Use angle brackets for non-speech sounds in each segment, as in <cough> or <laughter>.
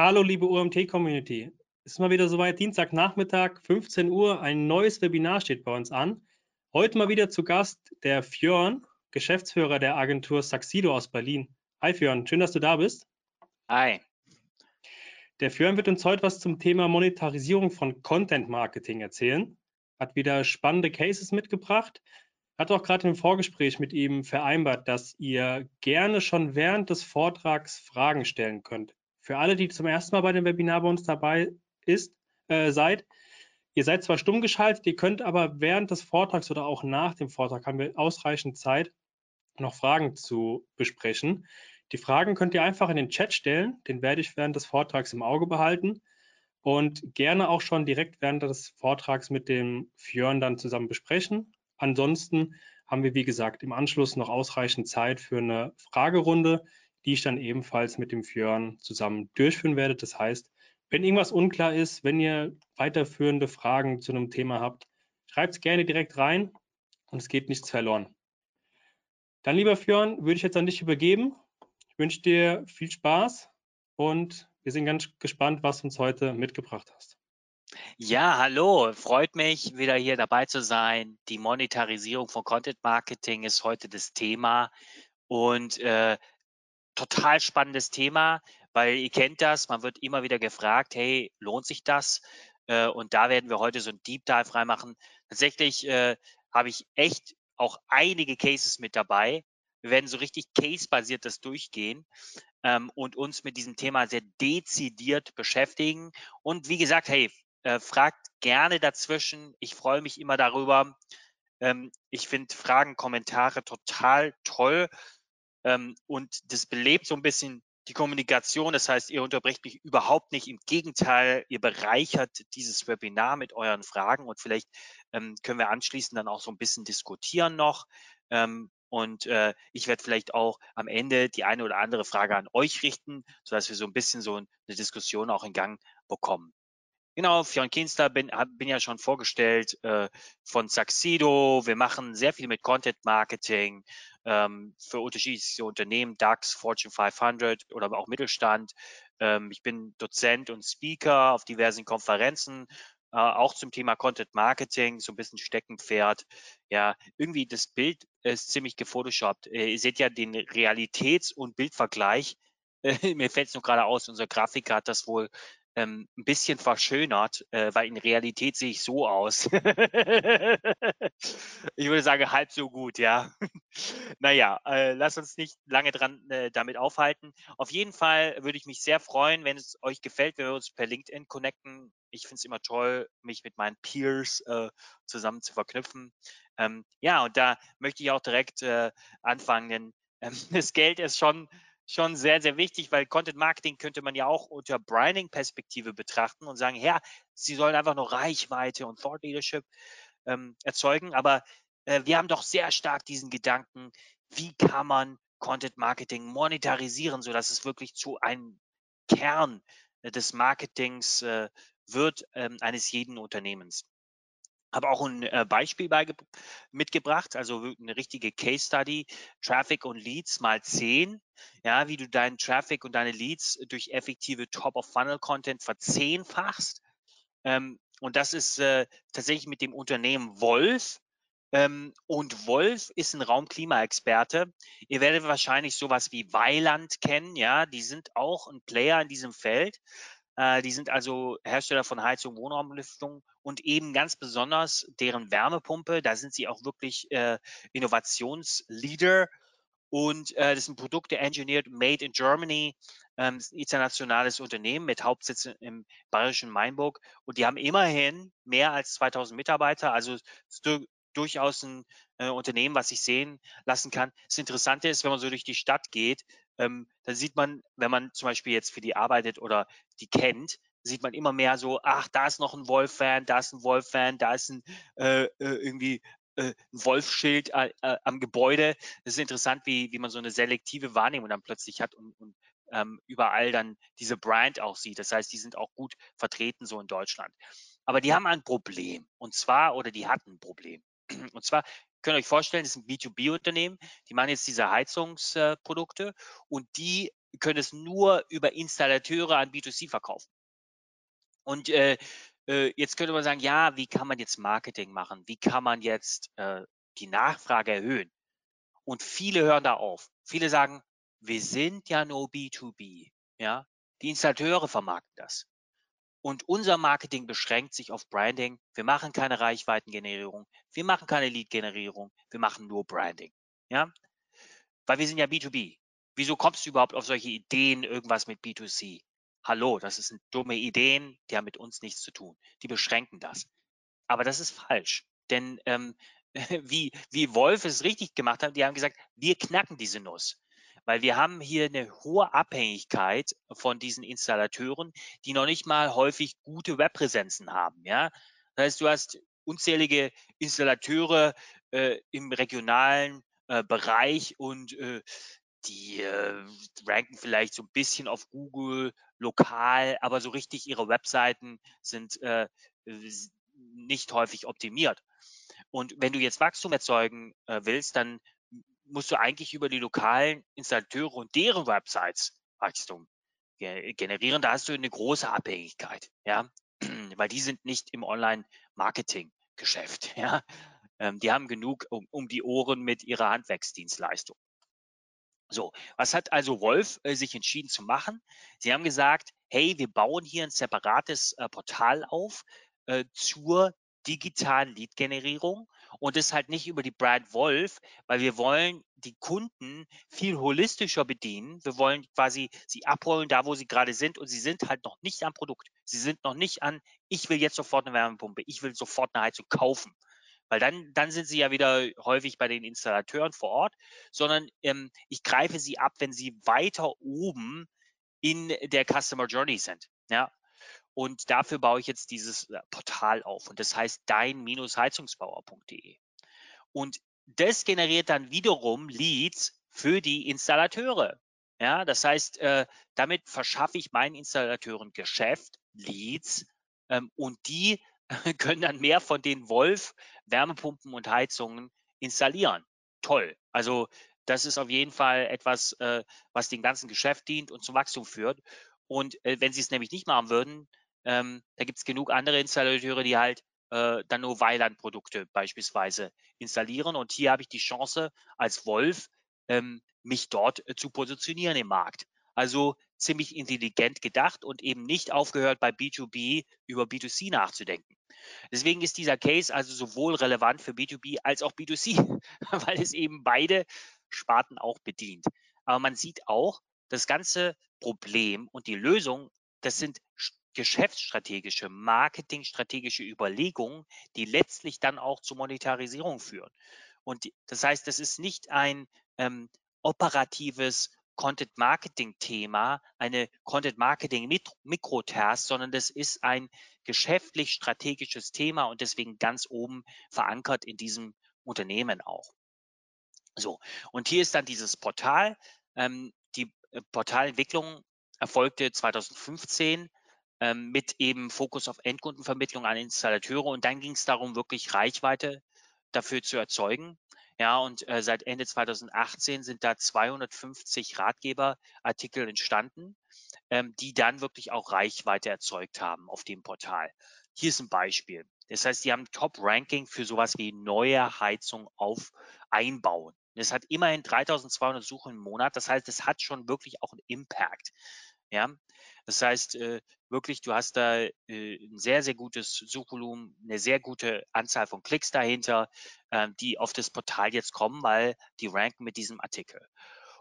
Hallo, liebe UMT-Community. Es ist mal wieder soweit, Dienstagnachmittag, 15 Uhr. Ein neues Webinar steht bei uns an. Heute mal wieder zu Gast der Fjörn, Geschäftsführer der Agentur Saxido aus Berlin. Hi Fjörn, schön, dass du da bist. Hi. Der Fjörn wird uns heute was zum Thema Monetarisierung von Content Marketing erzählen. Hat wieder spannende Cases mitgebracht. Hat auch gerade im Vorgespräch mit ihm vereinbart, dass ihr gerne schon während des Vortrags Fragen stellen könnt. Für alle, die zum ersten Mal bei dem Webinar bei uns dabei ist, äh, seid, ihr seid zwar stumm geschaltet, ihr könnt aber während des Vortrags oder auch nach dem Vortrag haben wir ausreichend Zeit, noch Fragen zu besprechen. Die Fragen könnt ihr einfach in den Chat stellen, den werde ich während des Vortrags im Auge behalten und gerne auch schon direkt während des Vortrags mit dem Fjörn dann zusammen besprechen. Ansonsten haben wir, wie gesagt, im Anschluss noch ausreichend Zeit für eine Fragerunde die ich dann ebenfalls mit dem Fjörn zusammen durchführen werde. Das heißt, wenn irgendwas unklar ist, wenn ihr weiterführende Fragen zu einem Thema habt, schreibt es gerne direkt rein und es geht nichts verloren. Dann, lieber Fjörn, würde ich jetzt an dich übergeben. Ich wünsche dir viel Spaß und wir sind ganz gespannt, was du uns heute mitgebracht hast. Ja, hallo, freut mich, wieder hier dabei zu sein. Die Monetarisierung von Content Marketing ist heute das Thema. Und äh, total spannendes Thema, weil ihr kennt das, man wird immer wieder gefragt, hey, lohnt sich das? Äh, und da werden wir heute so ein Deep Dive reinmachen. Tatsächlich äh, habe ich echt auch einige Cases mit dabei. Wir werden so richtig case-basiert das durchgehen ähm, und uns mit diesem Thema sehr dezidiert beschäftigen. Und wie gesagt, hey, äh, fragt gerne dazwischen. Ich freue mich immer darüber. Ähm, ich finde Fragen, Kommentare total toll. Ähm, und das belebt so ein bisschen die Kommunikation. Das heißt, ihr unterbrecht mich überhaupt nicht. Im Gegenteil, ihr bereichert dieses Webinar mit euren Fragen und vielleicht ähm, können wir anschließend dann auch so ein bisschen diskutieren noch. Ähm, und äh, ich werde vielleicht auch am Ende die eine oder andere Frage an euch richten, sodass wir so ein bisschen so eine Diskussion auch in Gang bekommen. Genau, Fionn Kinster bin, bin ja schon vorgestellt äh, von Saxido. Wir machen sehr viel mit Content Marketing ähm, für unterschiedliche Unternehmen, DAX, Fortune 500 oder auch Mittelstand. Ähm, ich bin Dozent und Speaker auf diversen Konferenzen, äh, auch zum Thema Content Marketing, so ein bisschen Steckenpferd. Ja, irgendwie das Bild ist ziemlich gefotoshoppt. Äh, ihr seht ja den Realitäts- und Bildvergleich. <laughs> Mir fällt es nur gerade aus, unser Grafiker hat das wohl ähm, ein bisschen verschönert, äh, weil in Realität sehe ich so aus. <laughs> ich würde sagen, halb so gut, ja. <laughs> naja, äh, lass uns nicht lange dran äh, damit aufhalten. Auf jeden Fall würde ich mich sehr freuen, wenn es euch gefällt, wenn wir uns per LinkedIn connecten. Ich finde es immer toll, mich mit meinen Peers äh, zusammen zu verknüpfen. Ähm, ja, und da möchte ich auch direkt äh, anfangen, denn ähm, <laughs> das Geld ist schon schon sehr, sehr wichtig, weil Content Marketing könnte man ja auch unter Branding-Perspektive betrachten und sagen, ja, sie sollen einfach nur Reichweite und Thought Leadership ähm, erzeugen. Aber äh, wir haben doch sehr stark diesen Gedanken, wie kann man Content Marketing monetarisieren, sodass es wirklich zu einem Kern äh, des Marketings äh, wird, ähm, eines jeden Unternehmens habe auch ein äh, Beispiel mitgebracht, also eine richtige Case Study, Traffic und Leads mal 10, ja, wie du deinen Traffic und deine Leads durch effektive Top-of-Funnel-Content verzehnfachst. Ähm, und das ist äh, tatsächlich mit dem Unternehmen Wolf. Ähm, und Wolf ist ein Raumklima-Experte. Ihr werdet wahrscheinlich sowas wie Weiland kennen, ja, die sind auch ein Player in diesem Feld. Äh, die sind also Hersteller von Heizung, Wohnraumlüftung und eben ganz besonders deren Wärmepumpe. Da sind sie auch wirklich äh, Innovationsleader. Und äh, das sind Produkte engineered, made in Germany, ähm, ein internationales Unternehmen mit Hauptsitz im bayerischen Mainburg. Und die haben immerhin mehr als 2000 Mitarbeiter. Also durchaus ein äh, Unternehmen, was sich sehen lassen kann. Das Interessante ist, wenn man so durch die Stadt geht, ähm, da sieht man, wenn man zum Beispiel jetzt für die arbeitet oder die kennt, sieht man immer mehr so, ach, da ist noch ein Wolf-Fan, da ist ein Wolf-Fan, da ist ein äh, äh irgendwie äh, ein Wolfschild äh, äh, am Gebäude. Das ist interessant, wie, wie man so eine selektive Wahrnehmung dann plötzlich hat und, und ähm, überall dann diese Brand auch sieht. Das heißt, die sind auch gut vertreten so in Deutschland. Aber die haben ein Problem. Und zwar, oder die hatten ein Problem. Und zwar könnt ihr euch vorstellen, das ist ein B2B-Unternehmen, die machen jetzt diese Heizungsprodukte und die können es nur über Installateure an B2C verkaufen. Und äh, äh, jetzt könnte man sagen, ja, wie kann man jetzt Marketing machen? Wie kann man jetzt äh, die Nachfrage erhöhen? Und viele hören da auf. Viele sagen, wir sind ja nur B2B. Ja, die Installateure vermarkten das. Und unser Marketing beschränkt sich auf Branding. Wir machen keine Reichweitengenerierung. Wir machen keine Lead-Generierung. Wir machen nur Branding. Ja, weil wir sind ja B2B. Wieso kommst du überhaupt auf solche Ideen, irgendwas mit B2C? Hallo, das sind dumme Ideen, die haben mit uns nichts zu tun. Die beschränken das. Aber das ist falsch. Denn ähm, <laughs> wie, wie Wolf es richtig gemacht hat, die haben gesagt, wir knacken diese Nuss. Weil wir haben hier eine hohe Abhängigkeit von diesen Installateuren, die noch nicht mal häufig gute Webpräsenzen haben. Ja? Das heißt, du hast unzählige Installateure äh, im regionalen äh, Bereich und äh, die äh, ranken vielleicht so ein bisschen auf Google lokal, aber so richtig ihre Webseiten sind äh, nicht häufig optimiert. Und wenn du jetzt Wachstum erzeugen äh, willst, dann musst du eigentlich über die lokalen Installateure und deren Websites Wachstum generieren. Da hast du eine große Abhängigkeit, ja, <clears throat> weil die sind nicht im Online-Marketing-Geschäft, <laughs> ja. Ähm, die haben genug um, um die Ohren mit ihrer Handwerksdienstleistung. So, was hat also Wolf äh, sich entschieden zu machen? Sie haben gesagt, hey, wir bauen hier ein separates äh, Portal auf äh, zur digitalen Lead-Generierung und das halt nicht über die Brand Wolf, weil wir wollen die Kunden viel holistischer bedienen. Wir wollen quasi sie abholen, da wo sie gerade sind und sie sind halt noch nicht am Produkt. Sie sind noch nicht an, ich will jetzt sofort eine Wärmepumpe, ich will sofort eine Heizung kaufen weil dann, dann sind sie ja wieder häufig bei den Installateuren vor Ort, sondern ähm, ich greife sie ab, wenn sie weiter oben in der Customer Journey sind. Ja, und dafür baue ich jetzt dieses äh, Portal auf und das heißt dein-heizungsbauer.de. Und das generiert dann wiederum Leads für die Installateure. Ja, das heißt, äh, damit verschaffe ich meinen Installateuren Geschäft, Leads, ähm, und die <laughs> können dann mehr von den Wolf Wärmepumpen und Heizungen installieren. Toll. Also das ist auf jeden Fall etwas, äh, was dem ganzen Geschäft dient und zum Wachstum führt. Und wenn sie es nämlich nicht machen würden, ähm, da gibt es genug andere Installateure, die halt äh, dann nur Weilandprodukte beispielsweise installieren. Und hier habe ich die Chance als Wolf, ähm, mich dort äh, zu positionieren im Markt. Also ziemlich intelligent gedacht und eben nicht aufgehört, bei B2B über B2C nachzudenken. Deswegen ist dieser Case also sowohl relevant für B2B als auch B2C, <laughs> weil es eben beide Sparten auch bedient. Aber man sieht auch, das ganze Problem und die Lösung, das sind geschäftsstrategische, marketingstrategische Überlegungen, die letztlich dann auch zur Monetarisierung führen. Und das heißt, das ist nicht ein ähm, operatives Content Marketing Thema, eine Content Marketing Mikrotask, sondern das ist ein geschäftlich strategisches Thema und deswegen ganz oben verankert in diesem Unternehmen auch. So, und hier ist dann dieses Portal. Ähm, die äh, Portalentwicklung erfolgte 2015 ähm, mit eben Fokus auf Endkundenvermittlung an Installateure und dann ging es darum, wirklich Reichweite dafür zu erzeugen. Ja, und äh, seit Ende 2018 sind da 250 Ratgeberartikel entstanden, ähm, die dann wirklich auch Reichweite erzeugt haben auf dem Portal. Hier ist ein Beispiel. Das heißt, die haben Top-Ranking für sowas wie neue Heizung auf einbauen. Das hat immerhin 3200 Suchen im Monat. Das heißt, es hat schon wirklich auch einen Impact. Ja, das heißt, äh, wirklich, du hast da äh, ein sehr, sehr gutes Suchvolumen, eine sehr gute Anzahl von Klicks dahinter, äh, die auf das Portal jetzt kommen, weil die ranken mit diesem Artikel.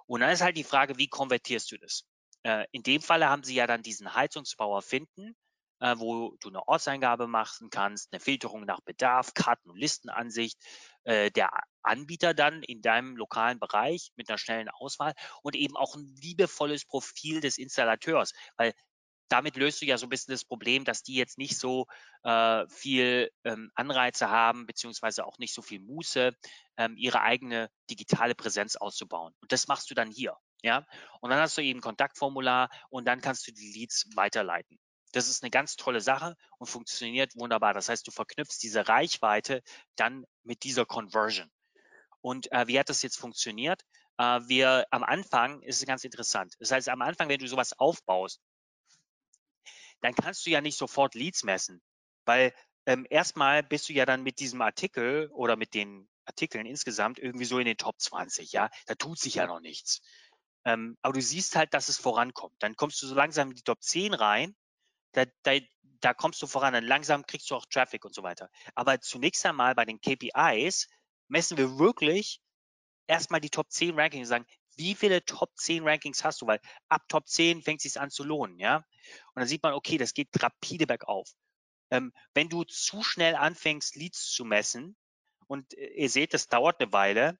Und dann ist halt die Frage, wie konvertierst du das? Äh, in dem Falle haben sie ja dann diesen Heizungsbauer finden, äh, wo du eine Ortseingabe machen kannst, eine Filterung nach Bedarf, Karten- und Listenansicht, äh, der Anbieter dann in deinem lokalen Bereich mit einer schnellen Auswahl und eben auch ein liebevolles Profil des Installateurs, weil damit löst du ja so ein bisschen das Problem, dass die jetzt nicht so äh, viel ähm, Anreize haben, beziehungsweise auch nicht so viel Muße, ähm, ihre eigene digitale Präsenz auszubauen. Und das machst du dann hier. Ja, und dann hast du eben ein Kontaktformular und dann kannst du die Leads weiterleiten. Das ist eine ganz tolle Sache und funktioniert wunderbar. Das heißt, du verknüpfst diese Reichweite dann mit dieser Conversion. Und äh, wie hat das jetzt funktioniert? äh, wir am Anfang, ist es ganz interessant. Das heißt, am Anfang, wenn du sowas aufbaust, dann kannst du ja nicht sofort Leads messen, weil ähm, erstmal bist du ja dann mit diesem Artikel oder mit den Artikeln insgesamt irgendwie so in den Top 20, ja, da tut sich ja noch nichts. Ähm, aber du siehst halt, dass es vorankommt. Dann kommst du so langsam in die Top 10 rein, da, da, da kommst du voran, dann langsam kriegst du auch Traffic und so weiter. Aber zunächst einmal bei den KPIs messen wir wirklich erstmal die Top 10 Rankings und sagen, wie viele Top 10 Rankings hast du? Weil ab Top 10 fängt es sich an zu lohnen, ja. Und dann sieht man, okay, das geht rapide bergauf. Ähm, wenn du zu schnell anfängst, Leads zu messen, und äh, ihr seht, das dauert eine Weile,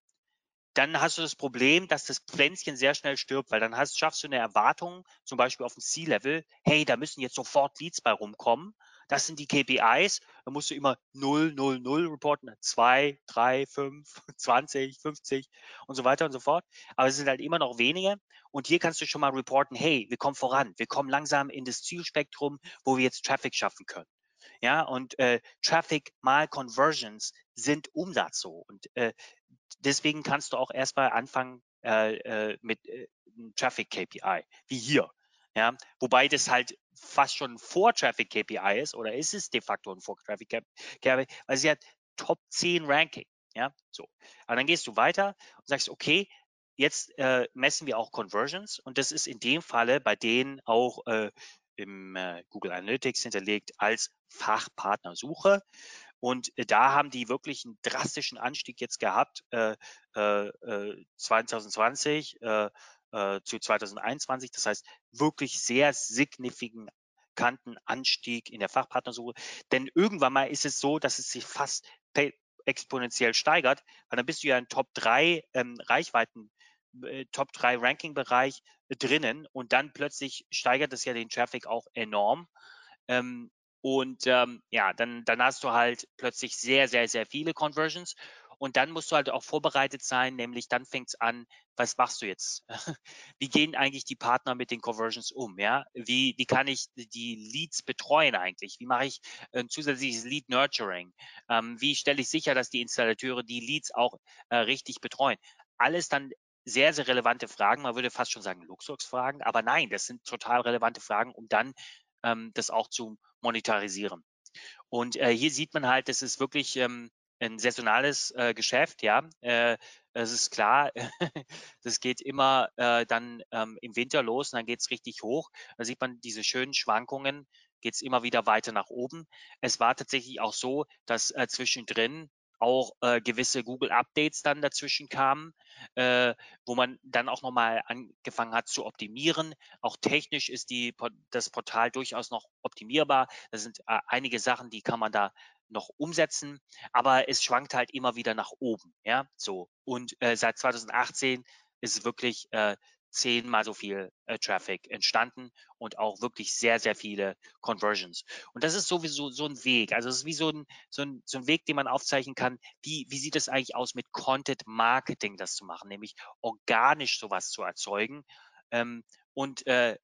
dann hast du das Problem, dass das Pflänzchen sehr schnell stirbt, weil dann hast, schaffst du eine Erwartung, zum Beispiel auf dem C-Level, hey, da müssen jetzt sofort Leads bei rumkommen. Das sind die KPIs. Da musst du immer 0, 0, 0 reporten, 2, 3, 5, 20, 50 und so weiter und so fort. Aber es sind halt immer noch wenige. Und hier kannst du schon mal reporten, hey, wir kommen voran. Wir kommen langsam in das Zielspektrum, wo wir jetzt Traffic schaffen können. Ja, und äh, Traffic mal Conversions sind Umsatz so. Und äh, deswegen kannst du auch erstmal anfangen äh, äh, mit äh, Traffic KPI, wie hier. Ja, wobei das halt fast schon vor Traffic KPI ist oder ist es de facto ein vor Traffic KPI, weil sie hat Top 10 Ranking. Ja, so. Aber dann gehst du weiter und sagst, okay, jetzt äh, messen wir auch Conversions und das ist in dem Falle bei denen auch äh, im äh, Google Analytics hinterlegt als Fachpartnersuche. Und äh, da haben die wirklich einen drastischen Anstieg jetzt gehabt, äh, äh, 2020 äh, äh, äh, zu 2021. Das heißt, wirklich sehr signifikanten Anstieg in der Fachpartnersuche. Denn irgendwann mal ist es so, dass es sich fast exponentiell steigert, weil dann bist du ja in Top 3 ähm, Reichweiten, äh, Top 3 Ranking-Bereich drinnen und dann plötzlich steigert es ja den Traffic auch enorm. Ähm, und ähm, ja, dann, dann hast du halt plötzlich sehr, sehr, sehr viele Conversions. Und dann musst du halt auch vorbereitet sein, nämlich dann fängt es an, was machst du jetzt? <laughs> Wie gehen eigentlich die Partner mit den Conversions um? Ja, wie, wie kann ich die Leads betreuen eigentlich? Wie mache ich ein zusätzliches Lead Nurturing? Ähm, wie stelle ich sicher, dass die Installateure die Leads auch äh, richtig betreuen? Alles dann sehr, sehr relevante Fragen. Man würde fast schon sagen Luxusfragen, aber nein, das sind total relevante Fragen, um dann ähm, das auch zu monetarisieren. Und äh, hier sieht man halt, das ist wirklich ähm, ein saisonales äh, Geschäft, ja. Äh, es ist klar, <laughs> das geht immer äh, dann ähm, im Winter los und dann geht es richtig hoch. Da sieht man diese schönen Schwankungen, geht es immer wieder weiter nach oben. Es war tatsächlich auch so, dass äh, zwischendrin auch äh, gewisse Google-Updates dann dazwischen kamen, äh, wo man dann auch nochmal angefangen hat zu optimieren. Auch technisch ist die, das Portal durchaus noch optimierbar. Da sind äh, einige Sachen, die kann man da noch umsetzen, aber es schwankt halt immer wieder nach oben. Ja, so. Und äh, seit 2018 ist es wirklich äh, zehnmal so viel äh, Traffic entstanden und auch wirklich sehr, sehr viele Conversions. Und das ist sowieso so ein Weg. Also es ist wie so ein, so ein, so ein Weg, den man aufzeichnen kann. Wie, wie sieht es eigentlich aus mit Content Marketing, das zu machen, nämlich organisch sowas zu erzeugen. Ähm, und äh,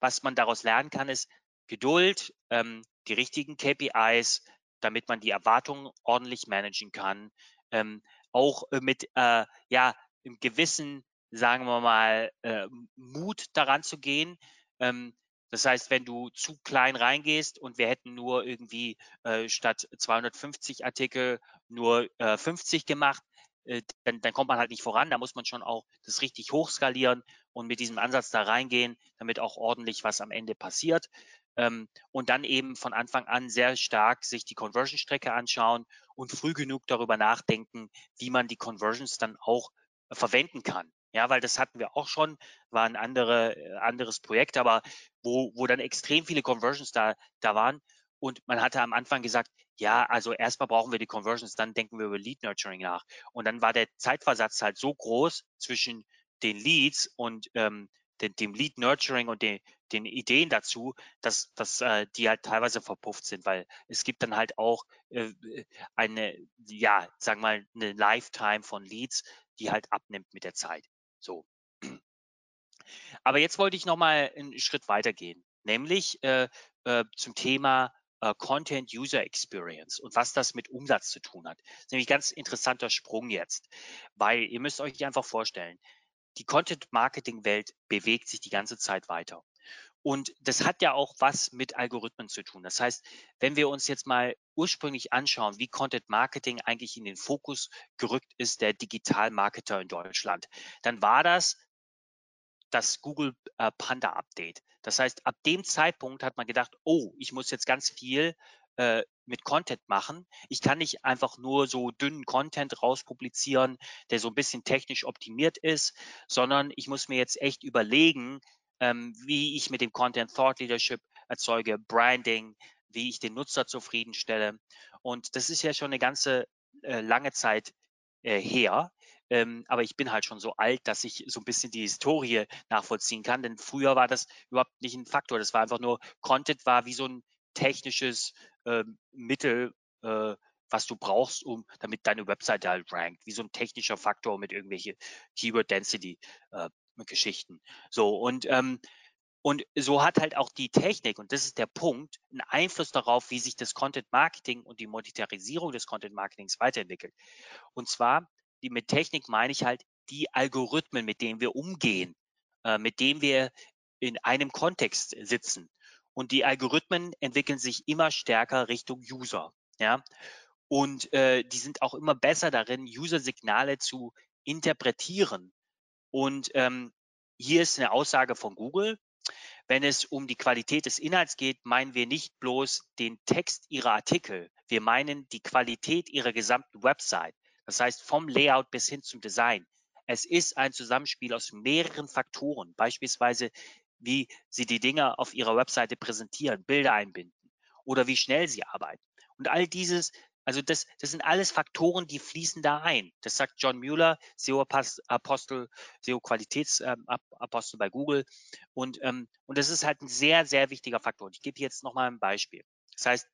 was man daraus lernen kann, ist Geduld, ähm, die richtigen KPIs, damit man die Erwartungen ordentlich managen kann. Ähm, auch äh, mit äh, ja, im gewissen sagen wir mal, äh, Mut daran zu gehen. Ähm, das heißt, wenn du zu klein reingehst und wir hätten nur irgendwie äh, statt 250 Artikel nur äh, 50 gemacht, äh, dann, dann kommt man halt nicht voran. Da muss man schon auch das richtig hochskalieren und mit diesem Ansatz da reingehen, damit auch ordentlich was am Ende passiert. Ähm, und dann eben von Anfang an sehr stark sich die Conversion-Strecke anschauen und früh genug darüber nachdenken, wie man die Conversions dann auch verwenden kann. Ja, weil das hatten wir auch schon, war ein andere, äh, anderes Projekt, aber wo, wo dann extrem viele Conversions da, da waren. Und man hatte am Anfang gesagt, ja, also erstmal brauchen wir die Conversions, dann denken wir über Lead Nurturing nach. Und dann war der Zeitversatz halt so groß zwischen den Leads und ähm, den, dem Lead Nurturing und den, den Ideen dazu, dass, dass äh, die halt teilweise verpufft sind, weil es gibt dann halt auch äh, eine, ja, sagen wir mal, eine Lifetime von Leads, die halt abnimmt mit der Zeit. So. <clears throat> Aber jetzt wollte ich noch mal einen Schritt weitergehen, nämlich äh, äh, zum Thema äh, Content User Experience und was das mit Umsatz zu tun hat. Das ist nämlich ein ganz interessanter Sprung jetzt, weil ihr müsst euch einfach vorstellen, die Content-Marketing-Welt bewegt sich die ganze Zeit weiter. Und das hat ja auch was mit Algorithmen zu tun. Das heißt, wenn wir uns jetzt mal ursprünglich anschauen, wie Content Marketing eigentlich in den Fokus gerückt ist, der Digital-Marketer in Deutschland, dann war das das Google äh, Panda Update. Das heißt, ab dem Zeitpunkt hat man gedacht, oh, ich muss jetzt ganz viel äh, mit Content machen. Ich kann nicht einfach nur so dünnen Content rauspublizieren, der so ein bisschen technisch optimiert ist, sondern ich muss mir jetzt echt überlegen, ähm, wie ich mit dem Content Thought Leadership erzeuge, Branding, wie ich den Nutzer zufriedenstelle. Und das ist ja schon eine ganze äh, lange Zeit äh, her. Ähm, aber ich bin halt schon so alt, dass ich so ein bisschen die Historie nachvollziehen kann. Denn früher war das überhaupt nicht ein Faktor. Das war einfach nur, Content war wie so ein technisches äh, Mittel, äh, was du brauchst, um damit deine Webseite halt rankt, wie so ein technischer Faktor mit irgendwelche Keyword Density äh, Geschichten. So und ähm, und so hat halt auch die Technik, und das ist der Punkt, einen Einfluss darauf, wie sich das Content Marketing und die Monetarisierung des Content Marketings weiterentwickelt. Und zwar, die mit Technik meine ich halt die Algorithmen, mit denen wir umgehen, äh, mit denen wir in einem Kontext sitzen. Und die Algorithmen entwickeln sich immer stärker Richtung User. Ja? Und äh, die sind auch immer besser darin, User-Signale zu interpretieren. Und ähm, hier ist eine Aussage von Google. Wenn es um die Qualität des Inhalts geht, meinen wir nicht bloß den Text Ihrer Artikel. Wir meinen die Qualität Ihrer gesamten Website. Das heißt vom Layout bis hin zum Design. Es ist ein Zusammenspiel aus mehreren Faktoren, beispielsweise wie sie die Dinge auf ihrer Webseite präsentieren, Bilder einbinden oder wie schnell sie arbeiten. Und all dieses, also das, das sind alles Faktoren, die fließen da ein. Das sagt John Mueller, SEO-Apostel, SEO-Qualitätsapostel bei Google. Und, ähm, und das ist halt ein sehr, sehr wichtiger Faktor. Und ich gebe jetzt nochmal ein Beispiel. Das heißt,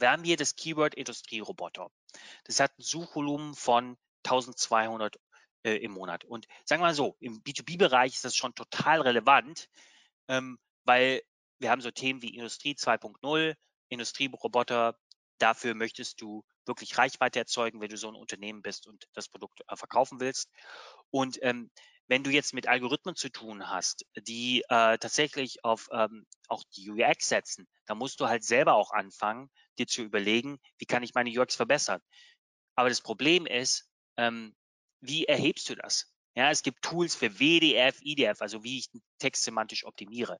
wir haben hier das Keyword Industrieroboter. Das hat ein Suchvolumen von 1200 äh, im Monat. Und sagen wir mal so, im B2B-Bereich ist das schon total relevant, ähm, weil wir haben so Themen wie Industrie 2.0, Industrieroboter. Dafür möchtest du wirklich Reichweite erzeugen, wenn du so ein Unternehmen bist und das Produkt äh, verkaufen willst. Und ähm, wenn du jetzt mit Algorithmen zu tun hast, die äh, tatsächlich auf ähm, auch die UX setzen, dann musst du halt selber auch anfangen, dir zu überlegen, wie kann ich meine UX verbessern. Aber das Problem ist, ähm, wie erhebst du das? Ja, es gibt Tools für WDF, IDF, also wie ich Text semantisch optimiere.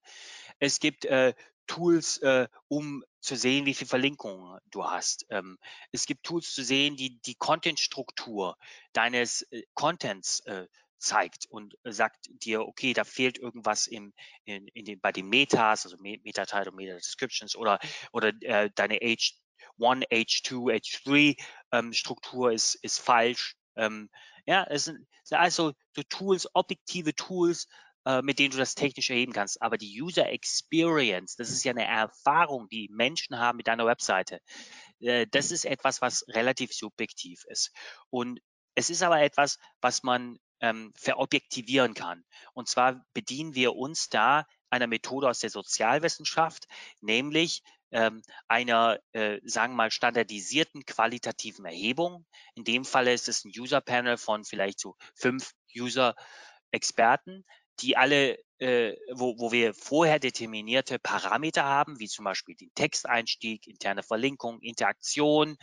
Es gibt äh, Tools, äh, um zu sehen, wie viele Verlinkungen du hast. Ähm, es gibt Tools zu sehen, die die Content-Struktur deines äh, Contents äh, zeigt und sagt dir, okay, da fehlt irgendwas im, in, in den, bei den Metas, also Meta-Title, Meta-Descriptions oder, oder äh, deine H1, H2, H3 ähm, Struktur ist, ist falsch. Ähm, ja, es sind, sind also so Tools, objektive Tools, mit denen du das technisch erheben kannst. Aber die User Experience, das ist ja eine Erfahrung, die Menschen haben mit deiner Webseite. Äh, das ist etwas, was relativ subjektiv ist. Und es ist aber etwas, was man ähm, verobjektivieren kann. Und zwar bedienen wir uns da einer Methode aus der Sozialwissenschaft, nämlich ähm, einer, äh, sagen wir mal, standardisierten qualitativen Erhebung. In dem Falle ist es ein User-Panel von vielleicht so fünf User-Experten, die alle, äh, wo, wo wir vorher determinierte Parameter haben, wie zum Beispiel den Texteinstieg, interne Verlinkung, Interaktion,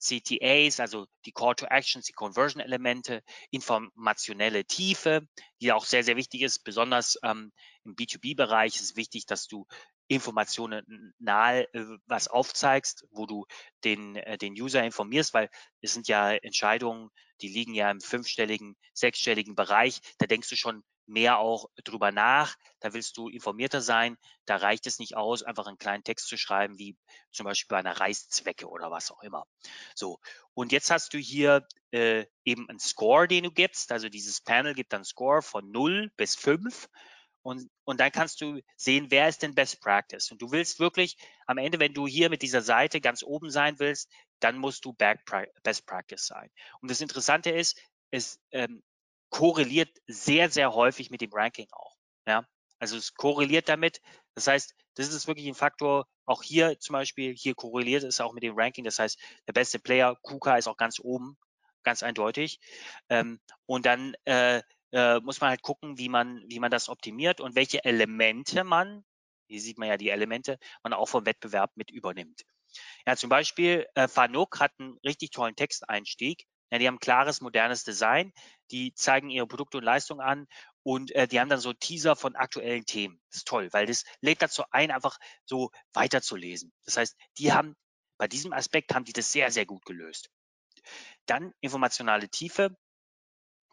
CTAs, also die Call to Actions, die Conversion-Elemente, informationelle Tiefe, die auch sehr, sehr wichtig ist. Besonders ähm, im B2B-Bereich ist wichtig, dass du Informationen nahe äh, was aufzeigst, wo du den, äh, den User informierst, weil es sind ja Entscheidungen, die liegen ja im fünfstelligen, sechsstelligen Bereich. Da denkst du schon mehr auch drüber nach. Da willst du informierter sein. Da reicht es nicht aus, einfach einen kleinen Text zu schreiben, wie zum Beispiel bei einer Reißzwecke oder was auch immer. So. Und jetzt hast du hier äh, eben einen Score, den du gibst. Also dieses Panel gibt dann Score von 0 bis 5. Und, und dann kannst du sehen, wer ist denn Best Practice. Und du willst wirklich am Ende, wenn du hier mit dieser Seite ganz oben sein willst, dann musst du Best Practice sein. Und das Interessante ist, es ähm, korreliert sehr, sehr häufig mit dem Ranking auch. Ja? Also es korreliert damit. Das heißt, das ist wirklich ein Faktor, auch hier zum Beispiel, hier korreliert es auch mit dem Ranking. Das heißt, der beste Player, KUKA, ist auch ganz oben, ganz eindeutig. Ähm, und dann äh, äh, muss man halt gucken, wie man, wie man das optimiert und welche Elemente man, hier sieht man ja die Elemente, man auch vom Wettbewerb mit übernimmt. Ja, zum Beispiel äh, Fanuc hat einen richtig tollen Texteinstieg. Ja, die haben klares, modernes Design. Die zeigen ihre Produkte und Leistungen an und äh, die haben dann so Teaser von aktuellen Themen. Das ist toll, weil das lädt dazu ein, einfach so weiterzulesen. Das heißt, die haben bei diesem Aspekt haben die das sehr, sehr gut gelöst. Dann informationale Tiefe.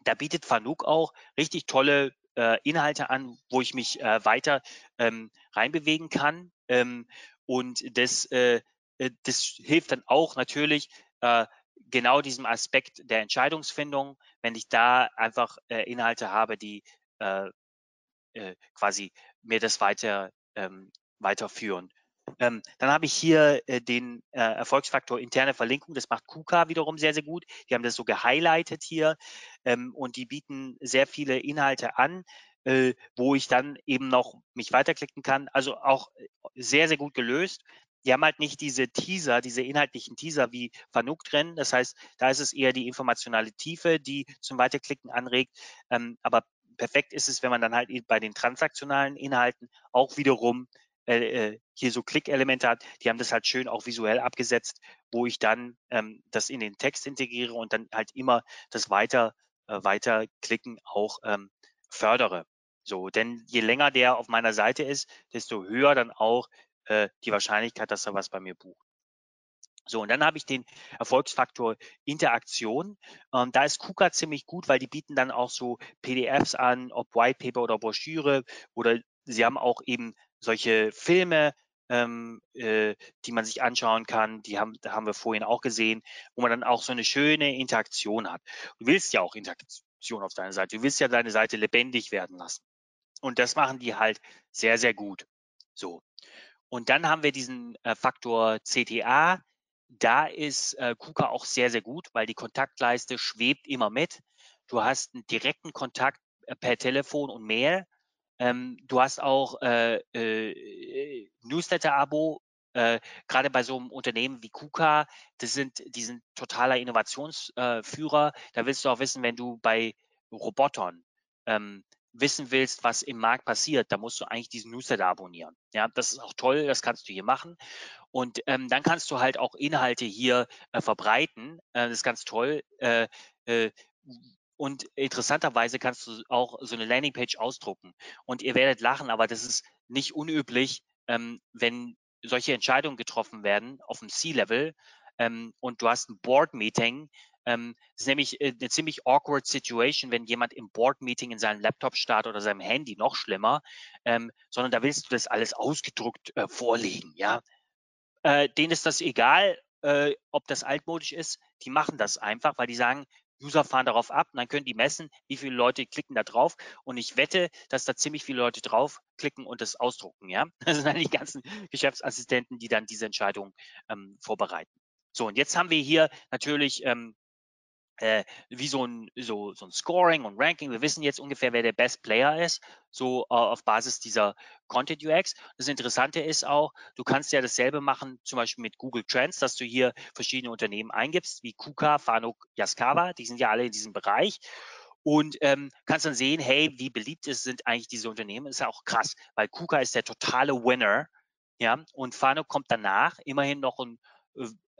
Da bietet Fanuc auch richtig tolle äh, Inhalte an, wo ich mich äh, weiter ähm, reinbewegen kann. Ähm, und das, äh, äh das hilft dann auch natürlich, äh, genau diesem Aspekt der Entscheidungsfindung, wenn ich da einfach äh, Inhalte habe, die äh, äh, quasi mir das weiter ähm, weiterführen. Ähm, dann habe ich hier äh, den äh, Erfolgsfaktor interne Verlinkung. Das macht KUKA wiederum sehr, sehr gut. Die haben das so gehighlightet hier ähm, und die bieten sehr viele Inhalte an, äh, wo ich dann eben noch mich weiterklicken kann. Also auch äh, sehr, sehr gut gelöst. Die haben halt nicht diese Teaser, diese inhaltlichen Teaser wie Fanuc drin. Das heißt, da ist es eher die informationale Tiefe, die zum Weiterklicken anregt. Ähm, aber perfekt ist es, wenn man dann halt bei den transaktionalen Inhalten auch wiederum äh, äh, hier so Klickelemente hat. Die haben das halt schön auch visuell abgesetzt, wo ich dann ähm, das in den Text integriere und dann halt immer das weiter äh, weiterklicken auch ähm, fördere. So, denn je länger der auf meiner Seite ist, desto höher dann auch äh, die Wahrscheinlichkeit, dass er was bei mir bucht. So, und dann habe ich den Erfolgsfaktor Interaktion. Ähm, da ist KUKA ziemlich gut, weil die bieten dann auch so PDFs an, ob White Paper oder Broschüre oder sie haben auch eben solche Filme, ähm, äh, die man sich anschauen kann. Die haben, da haben wir vorhin auch gesehen, wo man dann auch so eine schöne Interaktion hat. Du willst ja auch Interaktion auf deiner Seite. Du willst ja deine Seite lebendig werden lassen. Und das machen die halt sehr, sehr gut. So. Und dann haben wir diesen äh, Faktor CTA, da ist äh, KUKA auch sehr, sehr gut, weil die Kontaktleiste schwebt immer mit. Du hast einen direkten Kontakt äh, per Telefon und Mail. Ähm, du hast auch äh, äh, Newsletter-Abo, äh, gerade bei so einem Unternehmen wie KUKA, das sind, die sind totaler Innovationsführer. da willst du auch wissen, wenn du bei Robotern ähm, wissen willst, was im Markt passiert, da musst du eigentlich diesen Newsletter abonnieren. Ja, das ist auch toll, das kannst du hier machen. Und ähm, dann kannst du halt auch Inhalte hier äh, verbreiten. Äh, das ist ganz toll. Äh, äh, und interessanterweise kannst du auch so eine Landingpage ausdrucken. Und ihr werdet lachen, aber das ist nicht unüblich, ähm, wenn solche Entscheidungen getroffen werden auf dem C-Level ähm, und du hast ein Board-Meeting, ähm, ist nämlich äh, eine ziemlich awkward Situation, wenn jemand im Board-Meeting in seinem Laptop startet oder seinem Handy, noch schlimmer, ähm, sondern da willst du das alles ausgedruckt äh, vorlegen, ja. Äh, denen ist das egal, äh, ob das altmodisch ist, die machen das einfach, weil die sagen, User fahren darauf ab und dann können die messen, wie viele Leute klicken da drauf. Und ich wette, dass da ziemlich viele Leute draufklicken und das ausdrucken. Ja, <laughs> das sind dann die ganzen Geschäftsassistenten, die dann diese Entscheidung ähm, vorbereiten. So, und jetzt haben wir hier natürlich ähm, äh, wie so ein, so, so ein Scoring und Ranking. Wir wissen jetzt ungefähr, wer der Best Player ist, so äh, auf Basis dieser Content UX. Das Interessante ist auch, du kannst ja dasselbe machen, zum Beispiel mit Google Trends, dass du hier verschiedene Unternehmen eingibst, wie KUKA, Fanuc, Yaskawa, die sind ja alle in diesem Bereich. Und ähm, kannst dann sehen, hey, wie beliebt sind eigentlich diese Unternehmen. Ist ja auch krass, weil KUKA ist der totale Winner. Ja, und Fanuc kommt danach, immerhin noch ein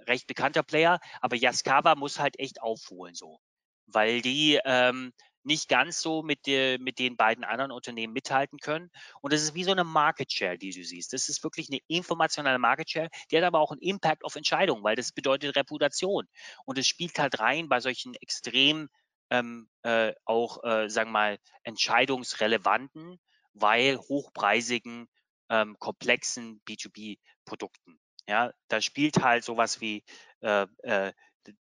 recht bekannter Player, aber Yaskawa muss halt echt aufholen so, weil die ähm, nicht ganz so mit, der, mit den beiden anderen Unternehmen mithalten können. Und das ist wie so eine Market Share, die du siehst. Das ist wirklich eine informationelle Market Share, die hat aber auch einen Impact auf Entscheidungen, weil das bedeutet Reputation. Und es spielt halt rein bei solchen extrem ähm, äh, auch, äh, sagen wir mal, entscheidungsrelevanten, weil hochpreisigen, ähm, komplexen B2B-Produkten. Ja, da spielt halt sowas wie äh, äh,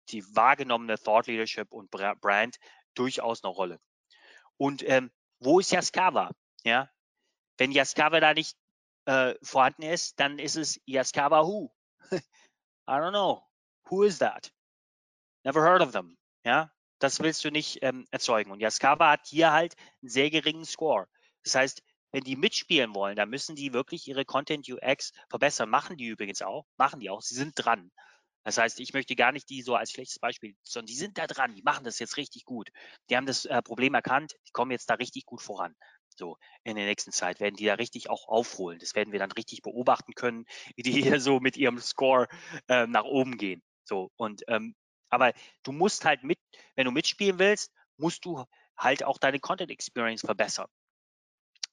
die wahrgenommene Thought Leadership und Brand durchaus eine Rolle. Und ähm, wo ist Yaskawa? Ja, wenn Yaskawa da nicht äh, vorhanden ist, dann ist es Yaskawa who? <laughs> I don't know. Who is that? Never heard of them. Ja, das willst du nicht ähm, erzeugen. Und Yaskawa hat hier halt einen sehr geringen Score. Das heißt, wenn die mitspielen wollen, dann müssen die wirklich ihre Content UX verbessern. Machen die übrigens auch, machen die auch. Sie sind dran. Das heißt, ich möchte gar nicht die so als schlechtes Beispiel, sondern die sind da dran, die machen das jetzt richtig gut. Die haben das äh, Problem erkannt, die kommen jetzt da richtig gut voran. So, in der nächsten Zeit werden die da richtig auch aufholen. Das werden wir dann richtig beobachten können, wie die <laughs> hier so mit ihrem Score äh, nach oben gehen. So, und ähm, aber du musst halt mit, wenn du mitspielen willst, musst du halt auch deine Content Experience verbessern.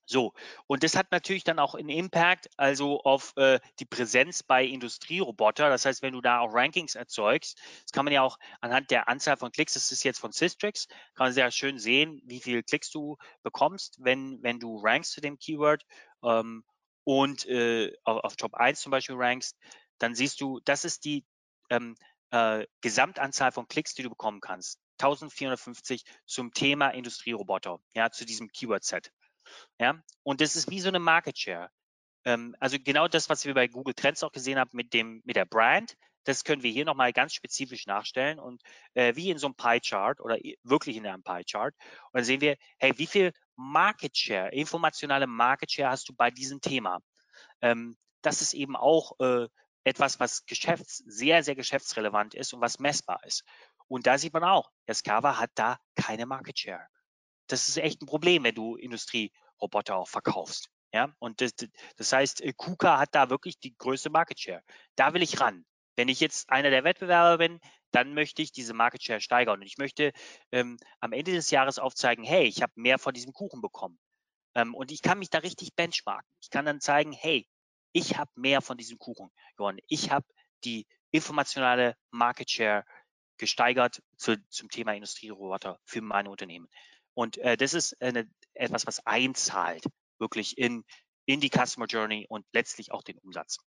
So, und das hat natürlich dann auch einen Impact, also auf äh, die Präsenz bei Industrieroboter. Das heißt, wenn du da auch Rankings erzeugst, das kann man ja auch anhand der Anzahl von Klicks, das ist jetzt von Systrix, kann man sehr schön sehen, wie viele Klicks du bekommst, wenn, wenn du rankst zu dem Keyword ähm, und äh, auf, Top 1 zum Beispiel rankst, dann siehst du, das ist die ähm, äh, Gesamtanzahl von Klicks, die du bekommen kannst. 1450 zum Thema Industrieroboter, ja, zu diesem Keyword-Set. Ja, und das ist wie so eine Market Share. Ähm, also genau das, was wir bei Google Trends auch gesehen haben mit dem, mit der Brand, das können wir hier nochmal ganz spezifisch nachstellen und äh, wie in so einem Pie-Chart oder wirklich in einem Pie-Chart. Und dann sehen wir, hey, wie viel Market Share, informationale Market Share hast du bei diesem Thema? Ähm, das ist eben auch äh, etwas, was geschäfts-, sehr, sehr geschäftsrelevant ist und was messbar ist. Und da sieht man auch, Escava hat da keine Market Share das ist echt ein Problem, wenn du Industrieroboter auch verkaufst. Ja, und das, das heißt, äh, KUKA hat da wirklich die größte Market Share. Da will ich ran. Wenn ich jetzt einer der Wettbewerber bin, dann möchte ich diese Market Share steigern. Und ich möchte ähm, am Ende des Jahres aufzeigen, hey, ich habe mehr von diesem Kuchen bekommen. Ähm, und ich kann mich da richtig benchmarken. Ich kann dann zeigen, hey, ich habe mehr von diesem Kuchen gewonnen. Ich habe die informationale Market Share gesteigert zu, zum Thema Industrieroboter für meine Unternehmen. Und äh, das ist eine, etwas, was einzahlt wirklich in, in die Customer Journey und letztlich auch den Umsatz.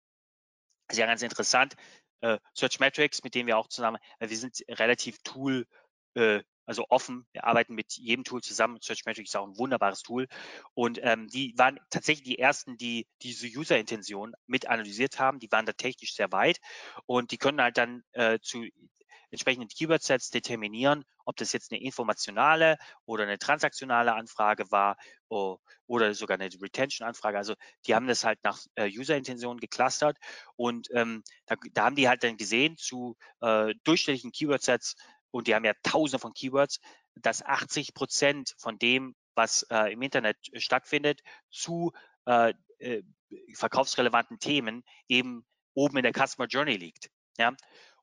Ist ja ganz interessant. Äh, Search Metrics, mit denen wir auch zusammen, äh, wir sind relativ Tool, äh, also offen. Wir arbeiten mit jedem Tool zusammen. Search Metrics ist auch ein wunderbares Tool. Und ähm, die waren tatsächlich die ersten, die diese User-Intention mit analysiert haben. Die waren da technisch sehr weit und die können halt dann äh, zu entsprechenden Keyword-Sets determinieren, ob das jetzt eine informationale oder eine transaktionale Anfrage war oder sogar eine Retention-Anfrage. Also die haben das halt nach äh, User-Intention geclustert und ähm, da, da, haben die halt dann gesehen zu äh, durchschnittlichen Keyword-Sets und die haben ja tausende von Keywords, dass 80 Prozent von dem, was äh, im Internet stattfindet, zu äh, äh, verkaufsrelevanten Themen eben oben in der Customer Journey liegt. Ja,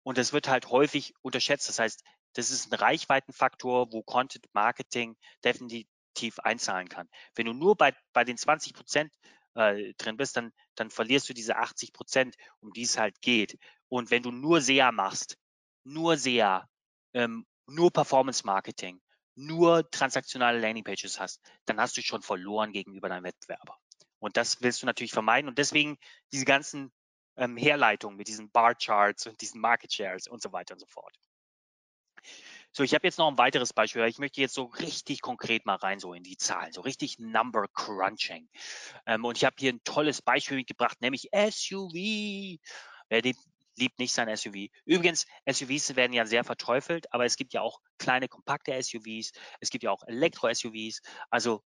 und das wird halt häufig unterschätzt. Das heißt, das ist ein Reichweitenfaktor, wo Content Marketing definitiv einzahlen kann. Wenn du nur bei, bei den 20 Prozent äh, drin bist, dann, dann verlierst du diese 80 Prozent, um die es halt geht. Und wenn du nur SEA machst, nur SEA, ähm, nur Performance Marketing, nur transaktionale Landingpages hast, dann hast du schon verloren gegenüber deinem Wettbewerber. Und das willst du natürlich vermeiden. Und deswegen diese ganzen ähm, Herleitung mit diesen Bar Charts und diesen Market Shares und so weiter und so fort. So, ich habe jetzt noch ein weiteres Beispiel. Ich möchte jetzt so richtig konkret mal rein so in die Zahlen, so richtig Number Crunching. Ähm, und ich habe hier ein tolles Beispiel mitgebracht, nämlich SUV. Wer liebt nicht sein SUV. Übrigens, SUVs werden ja sehr verteufelt, aber es gibt ja auch kleine, kompakte SUVs. Es gibt ja auch Elektro-SUVs. Also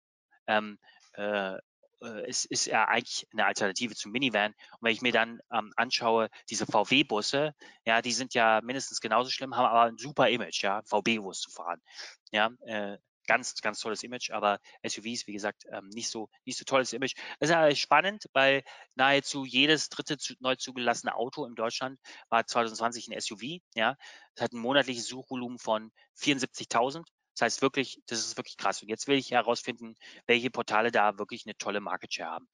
ähm, äh, äh, es ist ja eigentlich eine Alternative zum Minivan. Und wenn ich mir dann ähm, anschaue, diese VW-Busse, ja, die sind ja mindestens genauso schlimm, haben aber ein super Image, ja, VW-Bus zu fahren. Ja, äh, ganz, ganz tolles Image, aber SUVs, wie gesagt, ähm, nicht so, nicht so tolles Image. Das ist ja spannend, weil nahezu jedes dritte zu, neu zugelassene Auto in Deutschland war 2020 ein SUV, ja. Es hat ein monatliches Suchvolumen von 74.000 das heißt wirklich, das ist wirklich krass. Und jetzt will ich herausfinden, welche Portale da wirklich eine tolle Market Share haben.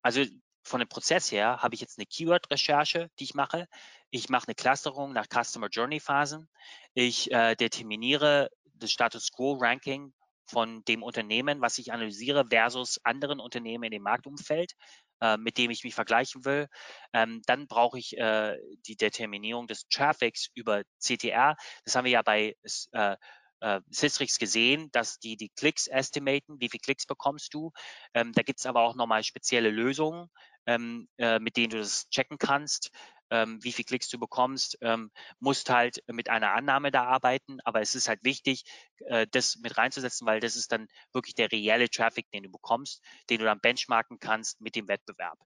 Also von dem Prozess her habe ich jetzt eine Keyword-Recherche, die ich mache. Ich mache eine Clusterung nach Customer Journey Phasen. Ich äh, determiniere das Status Quo Ranking von dem Unternehmen, was ich analysiere, versus anderen Unternehmen in dem Marktumfeld, äh, mit dem ich mich vergleichen will. Ähm, dann brauche ich äh, die Determinierung des Traffics über CTR. Das haben wir ja bei äh, äh, Systrix gesehen, dass die die Klicks estimaten, wie viele Klicks bekommst du. Ähm, da gibt es aber auch nochmal spezielle Lösungen, ähm, äh, mit denen du das checken kannst, ähm, wie viele Klicks du bekommst. Ähm, musst halt mit einer Annahme da arbeiten, aber es ist halt wichtig, äh, das mit reinzusetzen, weil das ist dann wirklich der reelle Traffic, den du bekommst, den du dann benchmarken kannst mit dem Wettbewerb.